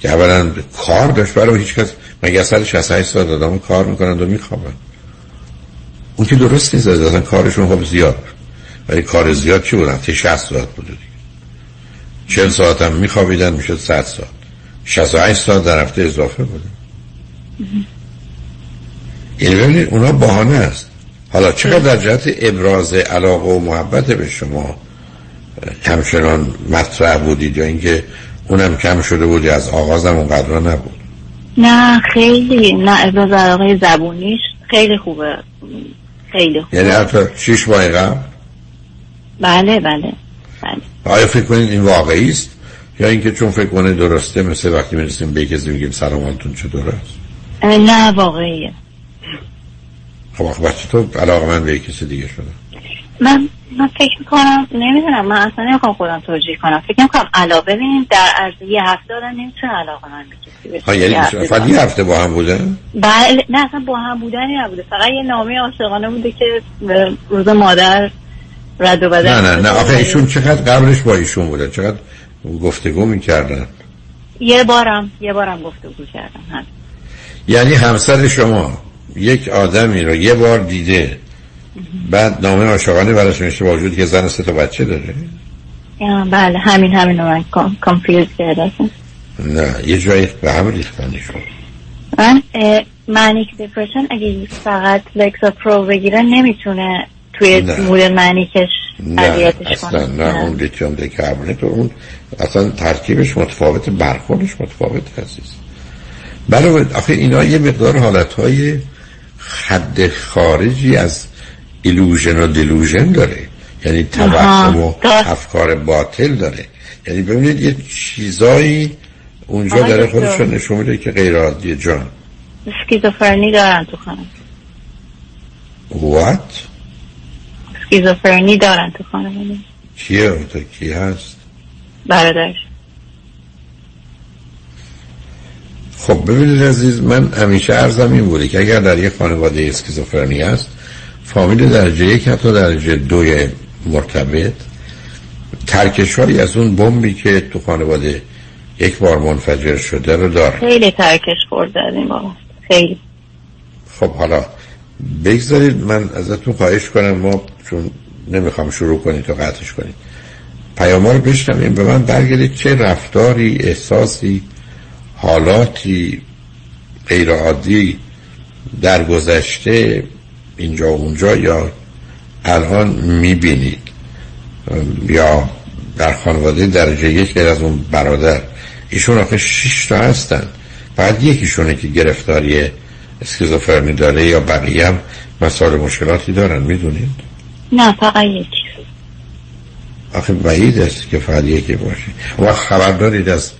که اولا کار داشت برای هیچ کس مگه اصلا 68 ساعت آدم کار می‌کنند و میخوابن اون که درست نیست از اصلا کارشون خب زیاد ولی کار زیاد چی بود؟ هفته 60 ساعت بوده دیگه 40 ساعت هم میخوابیدن می‌شد 100 ساعت. 68 ساعت در هفته اضافه بوده یعنی ببینید اونا بهانه است. حالا چقدر در جهت ابراز علاقه و محبت به شما همچنان مطرح بودید یا اینکه اونم کم شده بودی از آغازم اونقدر نبود. نه خیلی. نه ابراز علاقه زبونیش خیلی خوبه. خیلی خوبه. یعنی حتی شیش ماه قبل؟ بله بله بله. آیا فکر کنید این واقعی است؟ یا اینکه چون فکر کنه درسته مثل وقتی می‌رسیم به کسی میگیم سلام حالتون چطور است نه واقعیه. خب آخه بچه تو علاقه من به کسی دیگه شده. من من فکر می‌کنم نمی‌دونم من اصلا نمی‌خوام خودم توجیه کنم. فکر می‌کنم علاقه ببینید در عرض یه هفته آدم نمی‌تونه علاقه من ها یعنی فقط یه هفته با هم بودن؟ بله نه اصلا با هم بودنی نبوده. فقط یه نامه عاشقانه بوده که روز مادر رد و بدل نه نه نه. آخه ایشون چقدر قبلش با ایشون بوده؟ چقدر گفتگو می‌کردن؟ یه بارم یه بارم گفتگو کردم هم. یعنی همسر شما یک آدمی رو یه بار دیده. بعد نامه عاشقانه براش نوشته با وجودی که زن سه تا بچه داره. بله همین همین من confuse کردم. نه یه جایی به هم ریختنی شد. من manic depression اگه فقط Lexapro بگیره نمی‌تونه توی mood manic ش نه اصلا نه اون lithium bicarbonate اون اصلا ترکیبش متفاوت برخوردش متفاوت هستیست برای آخه اینا یه مقدار حالتهای حد خارجی از ایلوژن و دیلوژن داره. یعنی توهم و افکار باطل داره. یعنی ببینید یه چیزایی اونجا داره خودش نشون میده که غیر عادیه جان. اسکیزوفرنی دارن تو خانه. وات اسکیزوفرنی دارن تو خانه. کیه؟ تو کی هست؟ برادرش خب ببینید عزیز من همیشه عرضم این بوده که اگر در یک خانواده اسکیزوفرنی هست فامیل درجه یک حتی درجه دوی مرتبط. ترکشهایی از اون بمبی که تو خانواده یک بار منفجر شده رو داره خیلی ترکش بابا خیلی. خب حالا بگذارید من ازتون خواهش کنم ما چون نمی‌خوام شروع کنید تو قطعش کنید پیام رو بشنویم به من برگردید چه رفتاری احساسی حالاتی غیر عادی در گذشته اینجا و اونجا یا الان می‌بینید. یا در خانواده درجه یک غیر از اون برادر. ایشون آخه شش تا هستن. بعد یکیشونه که گرفتاری اسکیزوفرنی داره یا بقیه هم مسائل مشکلاتی دارن می‌دونید؟ نه فقط یکی. آخه بعید است که فقط یکی باشه. و خبر دارید از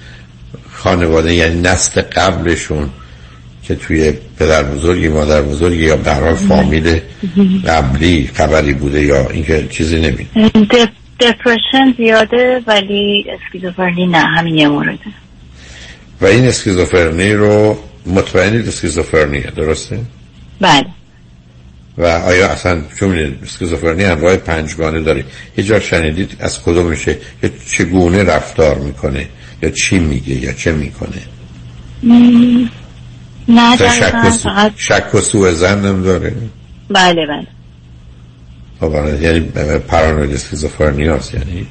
خانواده یعنی نسل قبلشون که توی پدر بزرگی مادر بزرگی یا در حال فامیل قبلی خبری بوده یا اینکه چیزی نمید دپرشن زیاده ولی اسکیزوفرنی نه همین یه مورده. و این اسکیزوفرنی رو مطمئنید اسکیزوفرنیه درسته؟ بله. و آیا اصلا چون اسکیزوفرنی انواع پنجگانه داره یه جا شنیدید از کدوم میشه؟ که چگونه رفتار می‌کنه؟ یا چی میگه؟ یا چه می‌کنه؟ نه شک. فقط شک و سوء زن هم داره بله بله خب آره، یعنی پارانوید اسکیزوفرنی هست یعنی.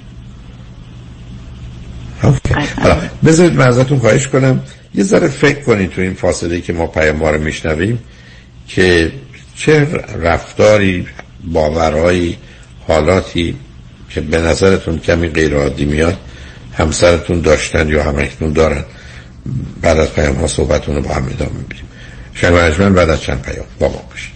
حالا بذارید من ازتون خواهش کنم یه ذره فکر کنید تو این فاصله که ما پیام رو میشنویم که چه رفتاری باورهایی حالاتی که به نظرتون کمی غیر عادی میاد همسرتون داشتن یا همکنون دارن بعد از پیام ها صحبتون رو با هم ادامه میدیم. شنگ بعد از چند پیام با ما باشید.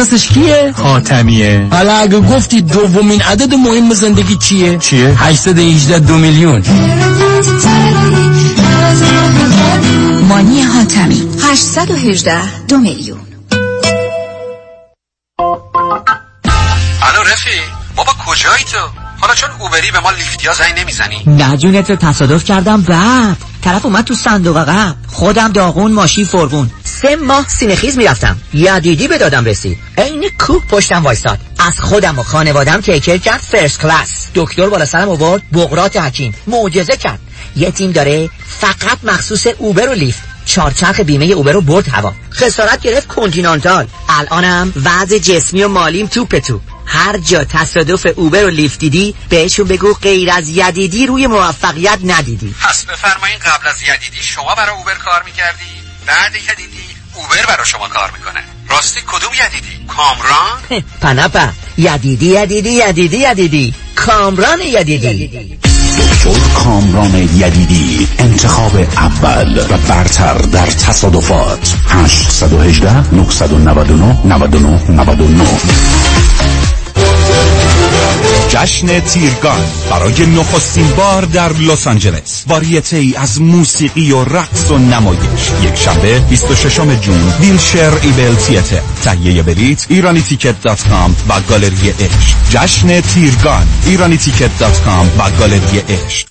متخصصش کیه؟ حاتمیه حالا اگه گفتی دومین عدد مهم زندگی چیه؟ چیه؟ 818 دو میلیون. مانی حاتمی 818 دو میلیون. الو رفی بابا کجایی تو؟ حالا چون اوبری به ما لیفتیا زنگ نمی‌زنی؟ نه جونت تصادف کردم بعد طرف اومد تو صندوق عقب. خودم داغون ماشین فرغون. سه ماه سینه‌خیز می‌رفتم. یدیدی به دادم رسید عین کوه پشتم وایستاد. از خودم و خانوادم take care کرد first class دکتر بالا سرم آورد بقراط حکیم. معجزه کرد. یه تیم داره فقط مخصوص Uber و Lyft. چارچرخ بیمه Uber رو برد هوا. خسارت گرفت continental. الانم وضع جسمی و مالیم توپ تو. هر جا تصادف Uber و Lyft دیدی بهشون بگو غیر از یدیدی روی موفقیت ندیدی. پس بفرمایین قبل از یدیدی شما برای اوبر کار می‌کردی؟ بعد یدیدی اوبر برای شما کار می‌کنه. راستی کدوم یدیدی؟ کامران؟ پنپا یدیدی یدیدی یدیدی یدیدی. کامران یدیدی. دکتر کامران یدیدی انتخاب اول و برتر در تصادفات. 818 999 99 99 جشن تیرگان برای نخستین بار در لس آنجلس. واریته ای از موسیقی و رقص و نمایش. یک شنبه 26 June Wilshire Ebell Theatre تهیه بلیت ایرانی ticket dot com و گالری عشق. جشن تیرگان ایرانی ticket dot com و گالری عشق.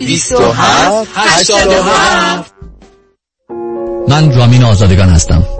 27 87 من رامین آزادگان هستم.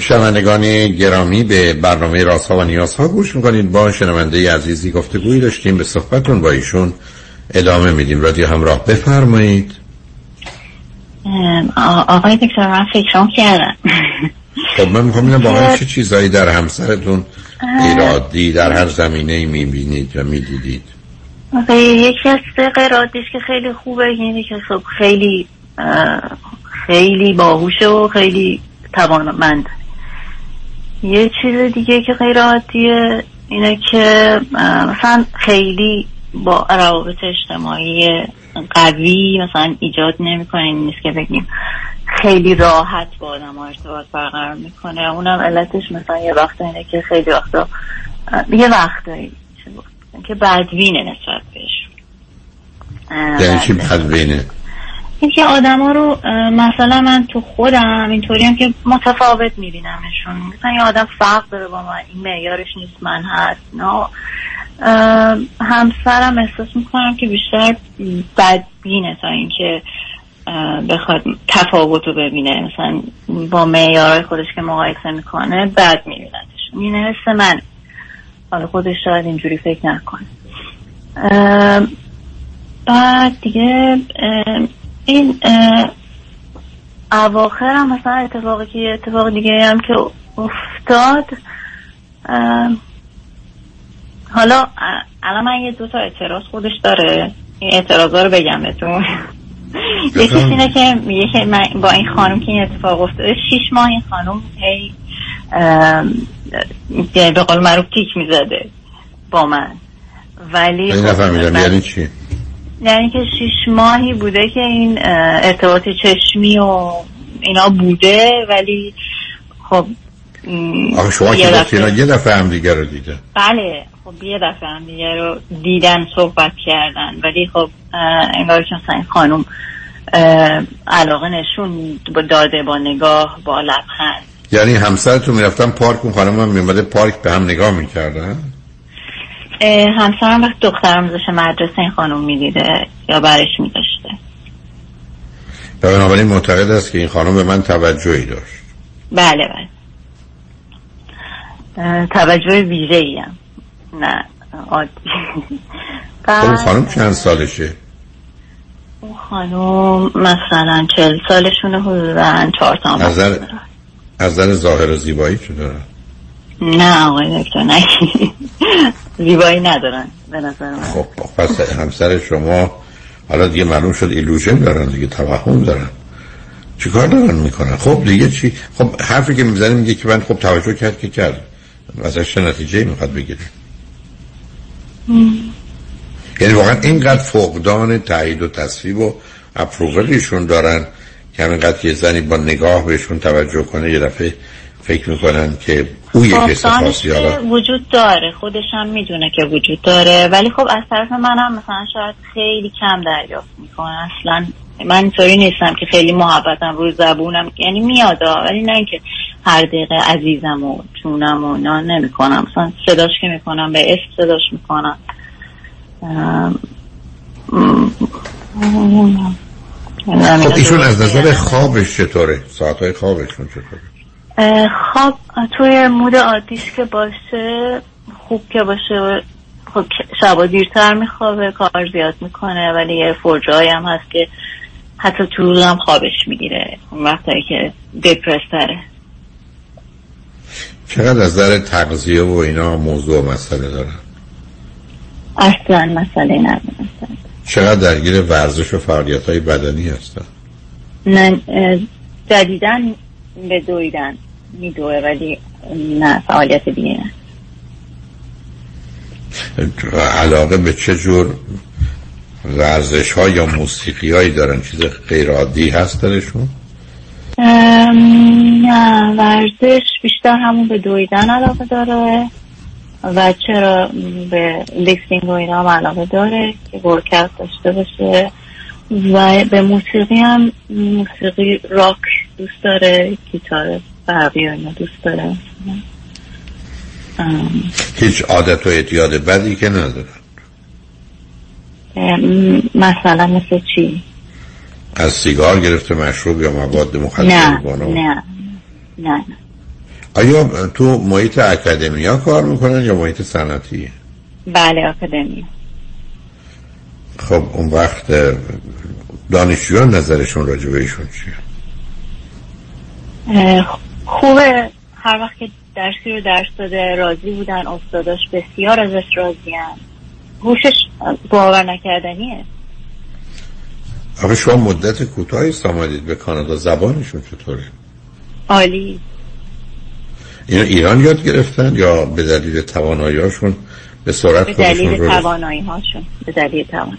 شنوندگان گرامی به برنامه راست ها و نیاز ها گوش می‌کنید. با شنونده عزیزی گفتگویی داشتیم. به صحبتون با ایشون ادامه میدیم. رادیو همراه بفرمایید. آقای دکتر من فکرم کردم. خب من می‌خوام ببینم واقعا چه چیزایی در همسرتون ایرادی در هر زمینه ای می‌بینید و می‌دیدید. یکی از غیراتیش که خیلی خوبه اینه که خب خیلی خیلی باهوشه و خیلی توانمند. یه چیز دیگه که غیر عادیه اینه که مثلا خیلی با روابط اجتماعی قوی مثلا ایجاد نمی‌کنه نیست که بگیم خیلی راحت با آدم ها ارتباط برقرار می‌کنه. اونم علتش مثلا یه وقت اینه که خیلی وقتا یه وقتایی که بدوینه نسبت بهش. یعنی چی بدوینه اینکه آدم ها رو مثلا من تو خودم اینطوری هم که متفاوت میبینمشون. مثلا یه آدم فرق داره با من این معیارش نیست من هست نه. همسرم احساس می‌کنم که بیشتر بدبینه تا اینکه بخواد تفاوت رو ببینه. مثلا با معیارهای خودش که مقایسه می‌کنه بد میبیندش. این حس من. حالا خودش شاید اینجوری فکر نکنه. بعد دیگه این اواخر هم مثلا اتفاقی که اتفاق دیگه هم که افتاد حالا الان من یه دو تا اعتراض خودش داره. این اعتراض رو بگم بهتون. یکیش اینه که میگه من با این خانم که این اتفاق افتاده شیش ماه این خانم هی به قول معروف تیک می‌زده با من. ولی این نفهمیدم یعنی چی؟ یعنی که شیش ماهی بوده که این ارتباط چشمی و اینا بوده ولی خب آخه شما که گفتین یه دفعه هم دیگه رو دیده. بله خب یه دفعه هم دیگه رو دیدن صحبت کردن. ولی خب انگار که مثلا این خانم علاقه نشون با داده با نگاه با لبخند. یعنی همسرتون می‌رفتن پارک اون خانم هم میمده پارک به هم نگاه می‌کردن؟ همسرم وقت دخترم داشته مدرسه این خانم می‌دیده یا برش میداشته. و بنابراین معتقد است که این خانم به من توجهی داشت. بله بله. توجه ویژه ایم نه عادی. اون خانم چند سالشه؟ اون خانم مثلا چل سالشونه حدودا چهار تا از نظر از نظر ظاهر و زیبایی چه دارن؟ نه آقای دکتر نه. زیبایی ندارن به نظر من. خب پس همسر شما حالا دیگه معلوم شد ایلوژن دارن دیگه توهم دارن. چیکار دارن می‌کنن؟ خب دیگه چی؟ خب حرفی که می‌زنه میگه که من خب توجه کرد که کرد. ازش نتیجه می‌خواد بگیره؟ یعنی واقعا اینقدر فقدان تایید و تصویب و اپروولشون دارن که همینقدر یه زنی با نگاه بهشون توجه کنه یه دفعه فکر می‌کنن که او یک حس خاصی وجود داره. خودش هم می‌دونه که وجود داره. ولی خب از طرف منم مثلا شاید خیلی کم دریافت می‌کنه. اصلا من اینطوری نیستم که خیلی محبتم روی زبونم. یعنی میاد ولی نه اینکه هر دقیقه عزیزم و چونم و نه نمی‌کنم. مثلا صداش که می‌کنم به اسم صداش می‌کنم. خب ایشون از نظر خوابش چطوره؟ ساعتهای خوابشون چطوره؟ خواب توی مود عادیش که باشه خوب که باشه. خب شبا دیرتر میخوابه کار زیاد می‌کنه ولی یه فرجایی هم هست که حتی تو هم خوابش می‌گیره. اون وقتایی که دپرستره چقدر از نظر تغذیه و اینا موضوع و مسئله دارن اصلا مسئله ندارن چقدر درگیر ورزش و فعالیت های بدنی هستن؟ نه جدیدن به دویدن. میدوه ولی نه فعالیت دیگه نه. علاقه به چه جور ورزش ها یا موسیقی هایی دارن؟ چیز غیر عادی هست درشون؟ نه ورزش بیشتر همون به دویدن علاقه داره و چرا به lifting و اینا هم علاقه داره که workout داشته باشه. و به موسیقی هم موسیقی راک دوست داره گیتار و اینا دوست داره. ام، هیچ عادت و اعتیاد بدی که ندارن. مثلا مثل چی؟ از سیگار گرفته مشروب یا مواد مخدر نه نه نه نه. آیا تو محیط اکادمیا کار می‌کنن یا محیط صنعتی؟ بله آکادمی خب اون وقت دانشجویان نظرشون راجع به ایشون چیه خوبه. هر وقت که درسی رو درس داده راضی بودن استاداش بسیار ازش راضیان هوشش باور نکردنیه. آخه شما مدت کوتاهی است آمدید به کانادا. زبانشون چطوره؟ عالی. اینا ایران یاد گرفتن یا به دلیل توانایی‌هاشون؟ به سرعت به دلیل توانایی هاشون به دلیل توانایی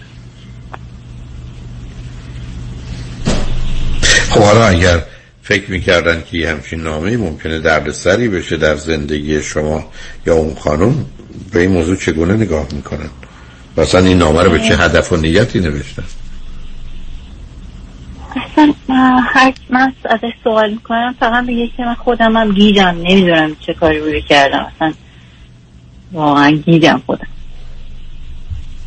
خب حالا اگر فکر می‌کردن که یه همچین نامه ممکنه دردسری بشه در زندگی شما یا اون خانم. به این موضوع چگونه نگاه می‌کنن؟ مثلا این نامه رو به چه هدف و نیتی نوشتن؟ اصلا هر من ازش سوال می‌کنم فقط میگه که من خودم هم گیجم نمی‌دونم چه کاری روی کردم. اصلا واقعا گیجم خودم.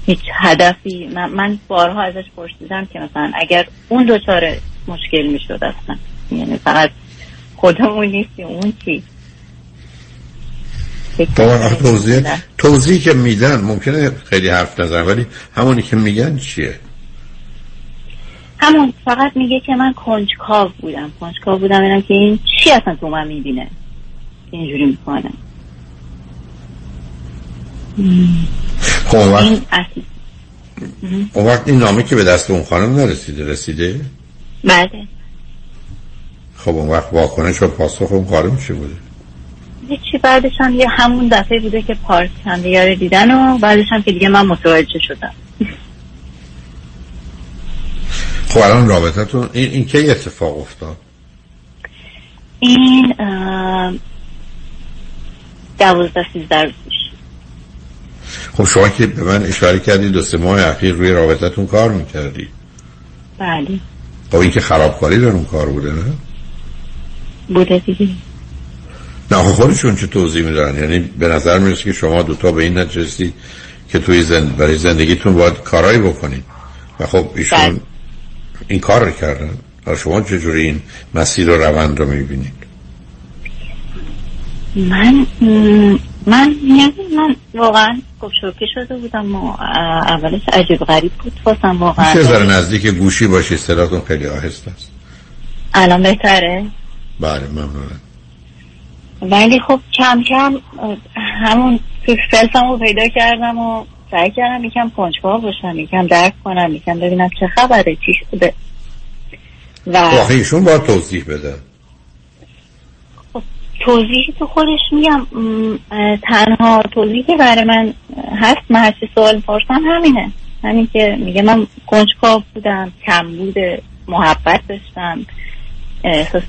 هیچ هدفی من, بارها ازش پرسیدم که مثلا اگر اون دوچار مشکل می‌شد اصلا. یعنی فقط خودمون نیستیم اون چی؟ توضیح توضیحی که میدن ممکنه خیلی حرف نزن ولی همونی که میگن چیه؟ همون فقط میگه که من کنجکاو بودم. کنجکاو بودم اینم که این چی اصلا تو من می‌بینه؟ اینجوری می‌کنه. خب اون وقت اون وقت این نامه که به دست اون خانم نرسیده رسیده؟ بله. خب اون وقت واکنش و پاسخ اون خانم چی بوده؟ هیچی بعدش هم یه همون دفعه بوده که پارک هم دیگه دیدن و بعدش هم که دیگه من متوجه شدم. خب الان رابطتون این, این کی اتفاق افتاد؟ این دوازده سیزده روز خب شما که به من اشاره کردید دو سه ماه اخیر روی رابطتون کار می‌کردی. بله. خب این که خرابکاری در اون کار بوده نه؟ بوده دیگه. نه خودشون چه توضیح میدارن یعنی به نظر می‌رسه که شما دوتا به این نتیجه رسیدید که توی زند... برای زندگیتون باید کارایی بکنید. و خب ایشون بله. این کار رو کردن. و شما چجوری این مسیر و روند رو می‌بینید؟ من من یعنی من واقعا شوکه شده بودم و اولش عجیب غریب بود. واسم واقعا چه نزدیک گوشی باشی؟ صداتون خیلی آهسته است. الان بهتره؟ بله ممنونم. ولی خب کم کم همون تو سلفم رو پیدا کردم و سعی کردم یکم کنجکاو باشم یکم درک کنم یکم ببینم چه خبره چی شده. و خب آخه ایشون باید توضیح بده. توضیحی تو خودش میگم تنها توضیحی که برای من هست من هرچی سوال پرسم همینه. همین که میگه من کنجکاو بودم کم بوده محبت داشتم احساس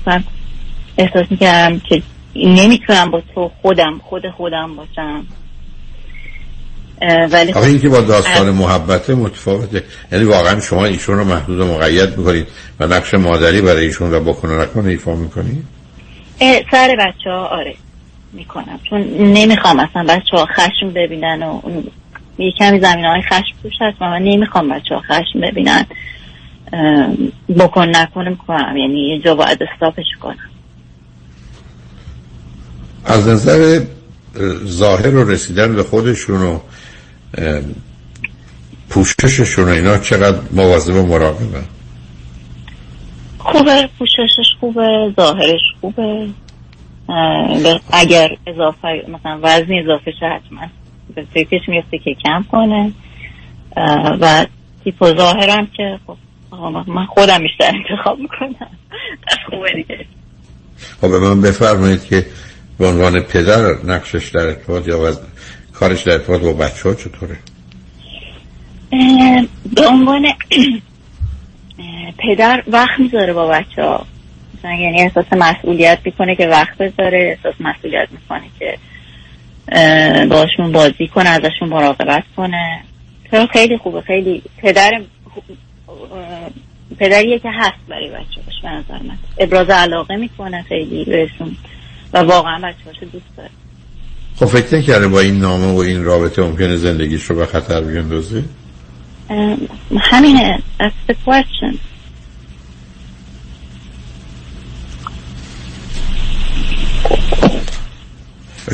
احساس می‌کردم که نمی‌تونم با تو خودم خود خودم باشم. ولی آخه این که با داستان محبت متفاوته. یعنی واقعا شما ایشون رو محدود و مقید می‌کنید و نقش مادری برای ایشون رو بکنه نکنه ایفا می‌کنید؟ سر بچه ها آره می‌کنم. چون نمی‌خوام اصلا بچه ها خشم ببینن و یه کمی زمین های خشم توش هست و من نمی‌خوام بچه ها خشم ببینن. بکن نکنه می‌کنم. یعنی یه جا باید استاپش کنم. از نظر اه، ظاهر و رسیدن به خودشون و پوشششون و اینا چقدر مواظب و مراقبه خوبه پوششش خوبه ظاهرش خوبه اگر اضافه مثلا وزن اضافه شه حتما به فکرش میفته که کم کنه. و تیپ و ظاهرم که خب من- خودم بیشتر انتخاب می‌کنم. خوبه دیگه. خب به من بفرمایید که به عنوان پدر نقشش در ارتباط یا وز... کارش در ارتباط با بچه ها چطوره؟ به عنوان پدر وقت می‌ذاره با بچه ها یعنی احساس مسئولیت می‌کنه که وقت بذاره احساس مسئولیت می‌کنه که باشون بازی کنه ازشون مراقبت کنه. خیلی خوبه خیلی پدر پدریه که هست برای بچه‌هاش به نظر من. ابراز علاقه می‌کنه خیلی بهشون. و واقعا بچه‌هاشو دوست داره. خب فکر نکرده با این نامه و این رابطه ممکنه زندگیش رو به خطر بیندازه؟ همینه. That's the question.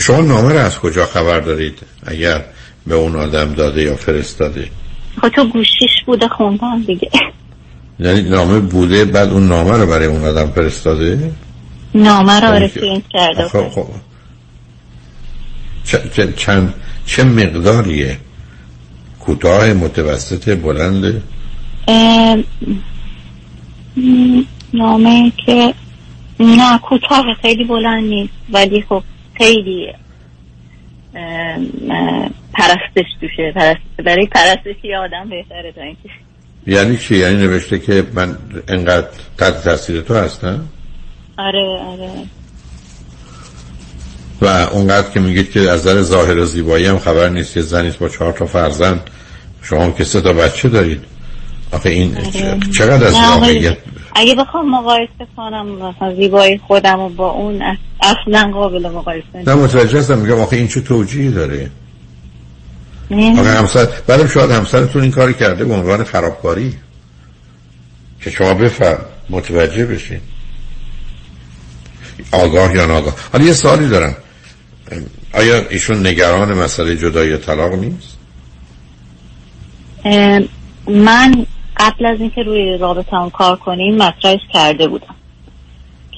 شما نامه رو از کجا خبر دارید؟ اگر به اون آدم داده یا فرستاده. خب تو گوشیش بوده خوندم دیگه. یعنی نامه بوده بعد اون نامه رو برای اون آدم فرستاده؟ نامه خب، آره پرینت کرده خب خب چه, چه, چند چه مقداریه؟ کوتاه متوسط بلنده نامه که نه کوتاه خیلی بلند نیست ولی خب خیلی پرستش توشه. پرست برای پرستشی آدم بهتره تا اینکه یعنی چی؟ یعنی نوشته که من انقدر تحت تاثیر تو هستم؟ آره آره. و اونقدر که میگید که از نظر ظاهر و زیبایی هم خبر نیست که زنیست با چهار تا فرزند. شما هم که سه تا بچه دارید. آخه این چ- چقدر از واقعیت؟ اگه بخوام مقایسه کنم مثلا زیبایی خودم و با اون اص- اصلا قابل مقایسه نه متوجه هستم. میگم آخه این چه توجیهی داره؟ نیست. آخه همسر بعدم شاید همسرتون این کاری کرده به عنوان خرابکاری. که شما بفهم متوجه بشین. آگاه یا ناگاه حالا یه سوالی دارم. آیا ایشون نگران مسئله جدایی یا طلاق نیست؟ من قبل از اینکه روی رابطه هم کار کنیم مطرحش کرده بودم.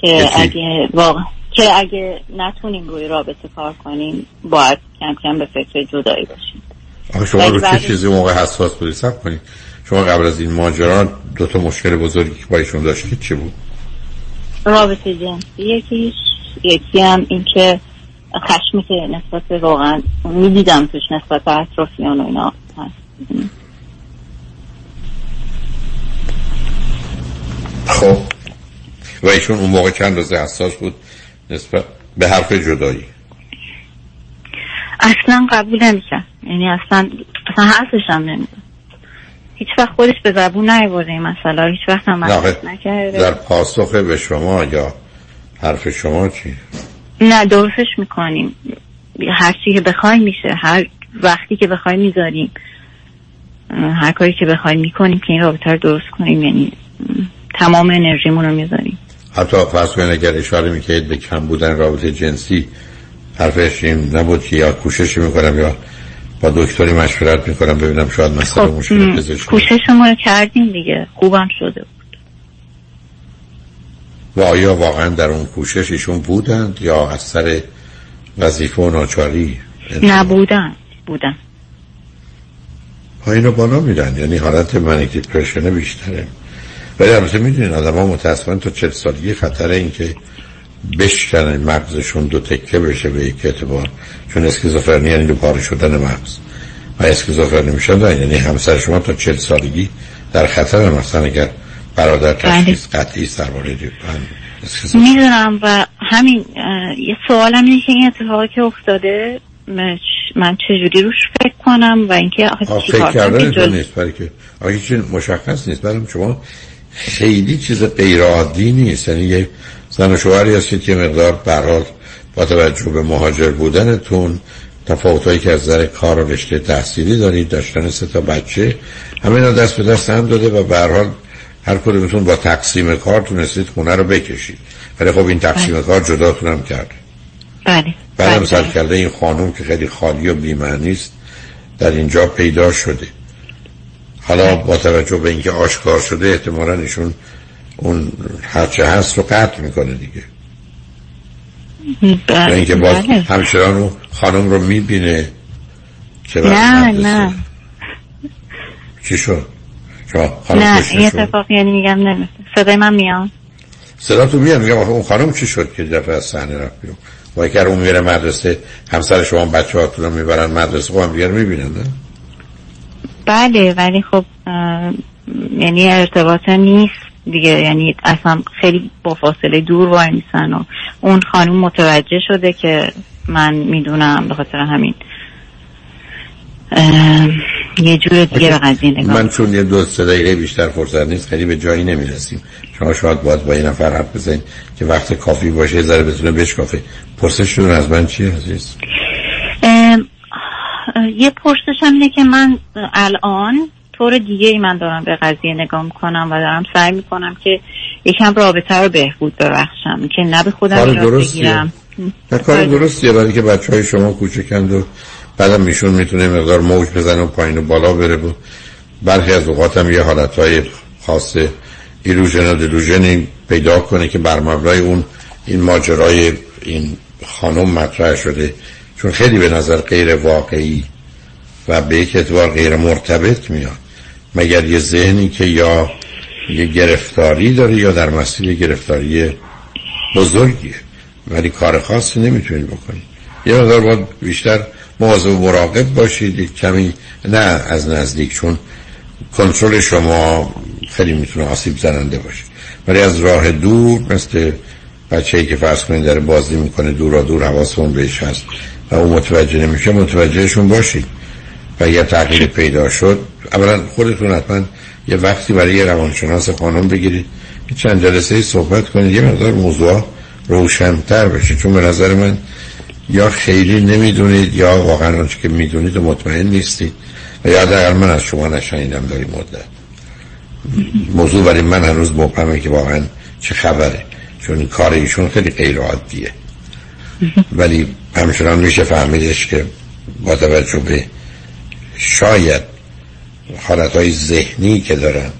که؟ اگه واقع که اگه نتونیم روی رابطه کار کنیم باید کم کم به فکر جدایی باشیم. آخه شما رو چه چیزی موقع حساس بودید سب کنید. شما قبل از این ماجرا دو تا مشکل بزرگی که با ایشون داشتید چی بود؟ رابطه جنسی یکیش. یکی هم این که خشمی که نسبت واقعا می‌دیدم توش نسبت به اطرافیان و اینا هست. خب. و ایشون اون موقع چند روزه حساس بود نسبت به حرف جدایی؟ اصلا قبول نمی‌کرد. یعنی اصلا اصلا حرفش هم هیچ وقت خودش به زبون نیورده این مسئله هیچ وقت هم نکرده. در پاسخ به شما یا حرف شما چی؟ نه درستش می‌کنیم. هر چی که بخوای میشه. هر وقتی که بخوای می‌ذاریم. هر کاری که بخوای می‌کنیم که این رابطه رو درست کنیم یعنی تمام انرژیمون رو می‌ذاریم. حتی فرض کنید اگر اشاره می‌کردید به کم بودن رابطه جنسی حرفش این نبود که یا کوششی می‌کنم یا با دکتری مشورت می‌کنم ببینم شاید مسئله خب مشکل پزشکی کوششمون رو کردیم دیگه خوبم شده بود. و آیا واقعا در اون کوشش ایشون بودند یا از سر وظیفه و ناچاری نبودن بودن. ها اینو بالا میدن یعنی حالت منیک دیپرشن بیشتره. ولی البته می‌دونین آدم ها متاسفانه تا چل سالگی خطر این که بشکنن مغزشون دو تکه بشه به یک اعتبار. چون اسکیزوفرنی یعنی دو پاره شدن مغز. و اسکیزوفرنی میشن دارن. یعنی همسر شما تا چل سالگی در خطر مثلا اگر برادر تشخیص قطعی درباره. می‌دونم و همین یه سوالم اینه که این اتفاقی که افتاده من چجوری روش فکر کنم و اینکه فکر کردن جل... نیست. برای که آخه مشخص نیست. برای شما خیلی چیز غیر عادی نیست. یعنی یه زن و شوهری هستید که مقدار برحال با توجه به مهاجر بودنتون تفاوتایی که از نظر کار و رشته تحصیلی دارید داشتن سه تا بچه همه اینا دست به دست هم داده و به هر حال هر کدومتون با تقسیم کار تونستید خونه رو بکشید. ولی خب این تقسیم کار جداتون هم کرده بله. بعد مثال کرده این خانم که خیلی خالی و بیمعنی است در اینجا پیدا شده. حالا با توجه به اینکه آشکار شده احتمالا ایشون اون هرچه هست رو قطع می‌کنه دیگه. و اینکه باز بله. همچنان اون خانم رو می‌بینه که نه نه. چی شد؟ نه این اتفاق یعنی میگم نمیفته صدای من میاد؟ صدا تو میاد میگم اون خانم چی شد که دفعه از صحنه رفت بیرون؟ و اگر اون میره مدرسه همسر شما بچه هاتون رو می‌برن مدرسه خب هم دیگر می‌بینن نه؟ بله ولی خب یعنی ارتباط نیست. دیگه یعنی اصلا خیلی با فاصله دور وای میسن و اون خانوم متوجه شده که من می‌دونم به خاطر همین. یه جور دیگه به قضیه نگاه من چون یه دو سه دقیقه بیشتر فرصت نیست خیلی به جایی نمی‌رسیم. شما شاید باید با این نفر حرف بزنید که وقت کافی باشه یه ذره بتونه بشکافه. پرسشتون از من چیه عزیز؟ یه پرسش هم اینه که من الان طور دیگه ای من دارم به قضیه نگاه می‌کنم و دارم سعی می‌کنم که یکم رابطه رو بهبود ببخشم که نه به خودم کار ایراد درستیه. بگیرم. نه کار درستیه برای که بچه های شما کوچکند و بعدم میشون می‌تونه مقدار موج بزنه و پایین و بالا بره و برخی از اوقات هم یه حالت های خاص ایلوژن و دلوژنی پیدا کنه که بر مبنای اون این ماجرای این خانم مطرح شده. چون خیلی به نظر غیر واقعی و به یک اعتبار غیر مرتبط میاد. مگر یه ذهنی که یا یه گرفتاری داره یا در مسیر گرفتاری بزرگیه. ولی کار خاصی نمی‌تونید بکنید یه مقدار باید بیشتر مواظب و مراقب باشید کمی نه از نزدیک چون کنترل شما خیلی می‌تونه آسیب زننده باشه. ولی از راه دور مثل بچه ای که فرض کنید داره بازی می‌کنه دورا دور حواسمون بهش هست و اون متوجه نمیشه متوجهشون باشید. و یه تغییر پیدا شد. اولا خودتون حتما یه وقتی برای یه روانشناس خانم بگیرید. چند جلسه صحبت کنید. یه مقدار موضوع روشنتر بشه. چون به نظر من یا خیلی نمی‌دونید یا واقعا آنچه که می‌دونید و مطمئن نیستید. و یا حداقل من از شما نشنیدم داری مدت. موضوع برای من هنوز مبهمه که واقعا چه خبره. چون کار ایشون خیلی غیر عادیه. ولی همچنان میشه فهمیدش که با توجه به شاید حالتهای ذهنی که دارن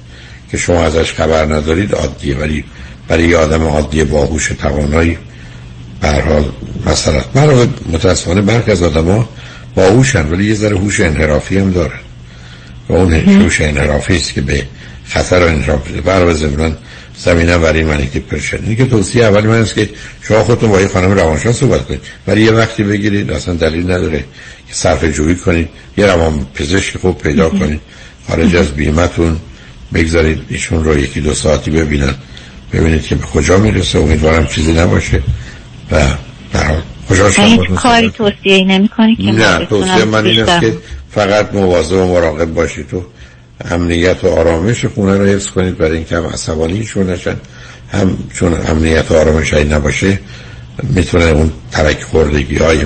که شما ازش خبر ندارید عادیه ولی برای یه آدم عادی باهوش توانایی به حال مثلا من متاسفانه برخی از آدما باهوشن ولی یه ذره هوش انحرافی هم دارن. و اون هوش انحرافی است که به خطر و انحراف برای زمینان زمینه برای منی که پرشن که توصیه اولی من است که شما خودتون با یه خانم روانشناس صحبت کنید. ولی یه وقتی بگیرید اصلا دلیل نداره که صرف جویی کنید. یه روان پزشک خوب پیدا کنید. خارج از بیمتون بگذارید ایشون رو یکی دو ساعتی ببینن. ببینید که به کجا می‌رسه. امیدوارم چیزی نباشه. و در باهاتون کاری توصیه نمی کنی که نه من توصیه من این است که فقط مواظب و مراقب باشید و امنیت و آرامش خونه رو حفظ کنید. برای اینکه هم عصبانی شون نشن هم چون امنیت و آرامش نباشه می‌تونه اون ترک خوردگی های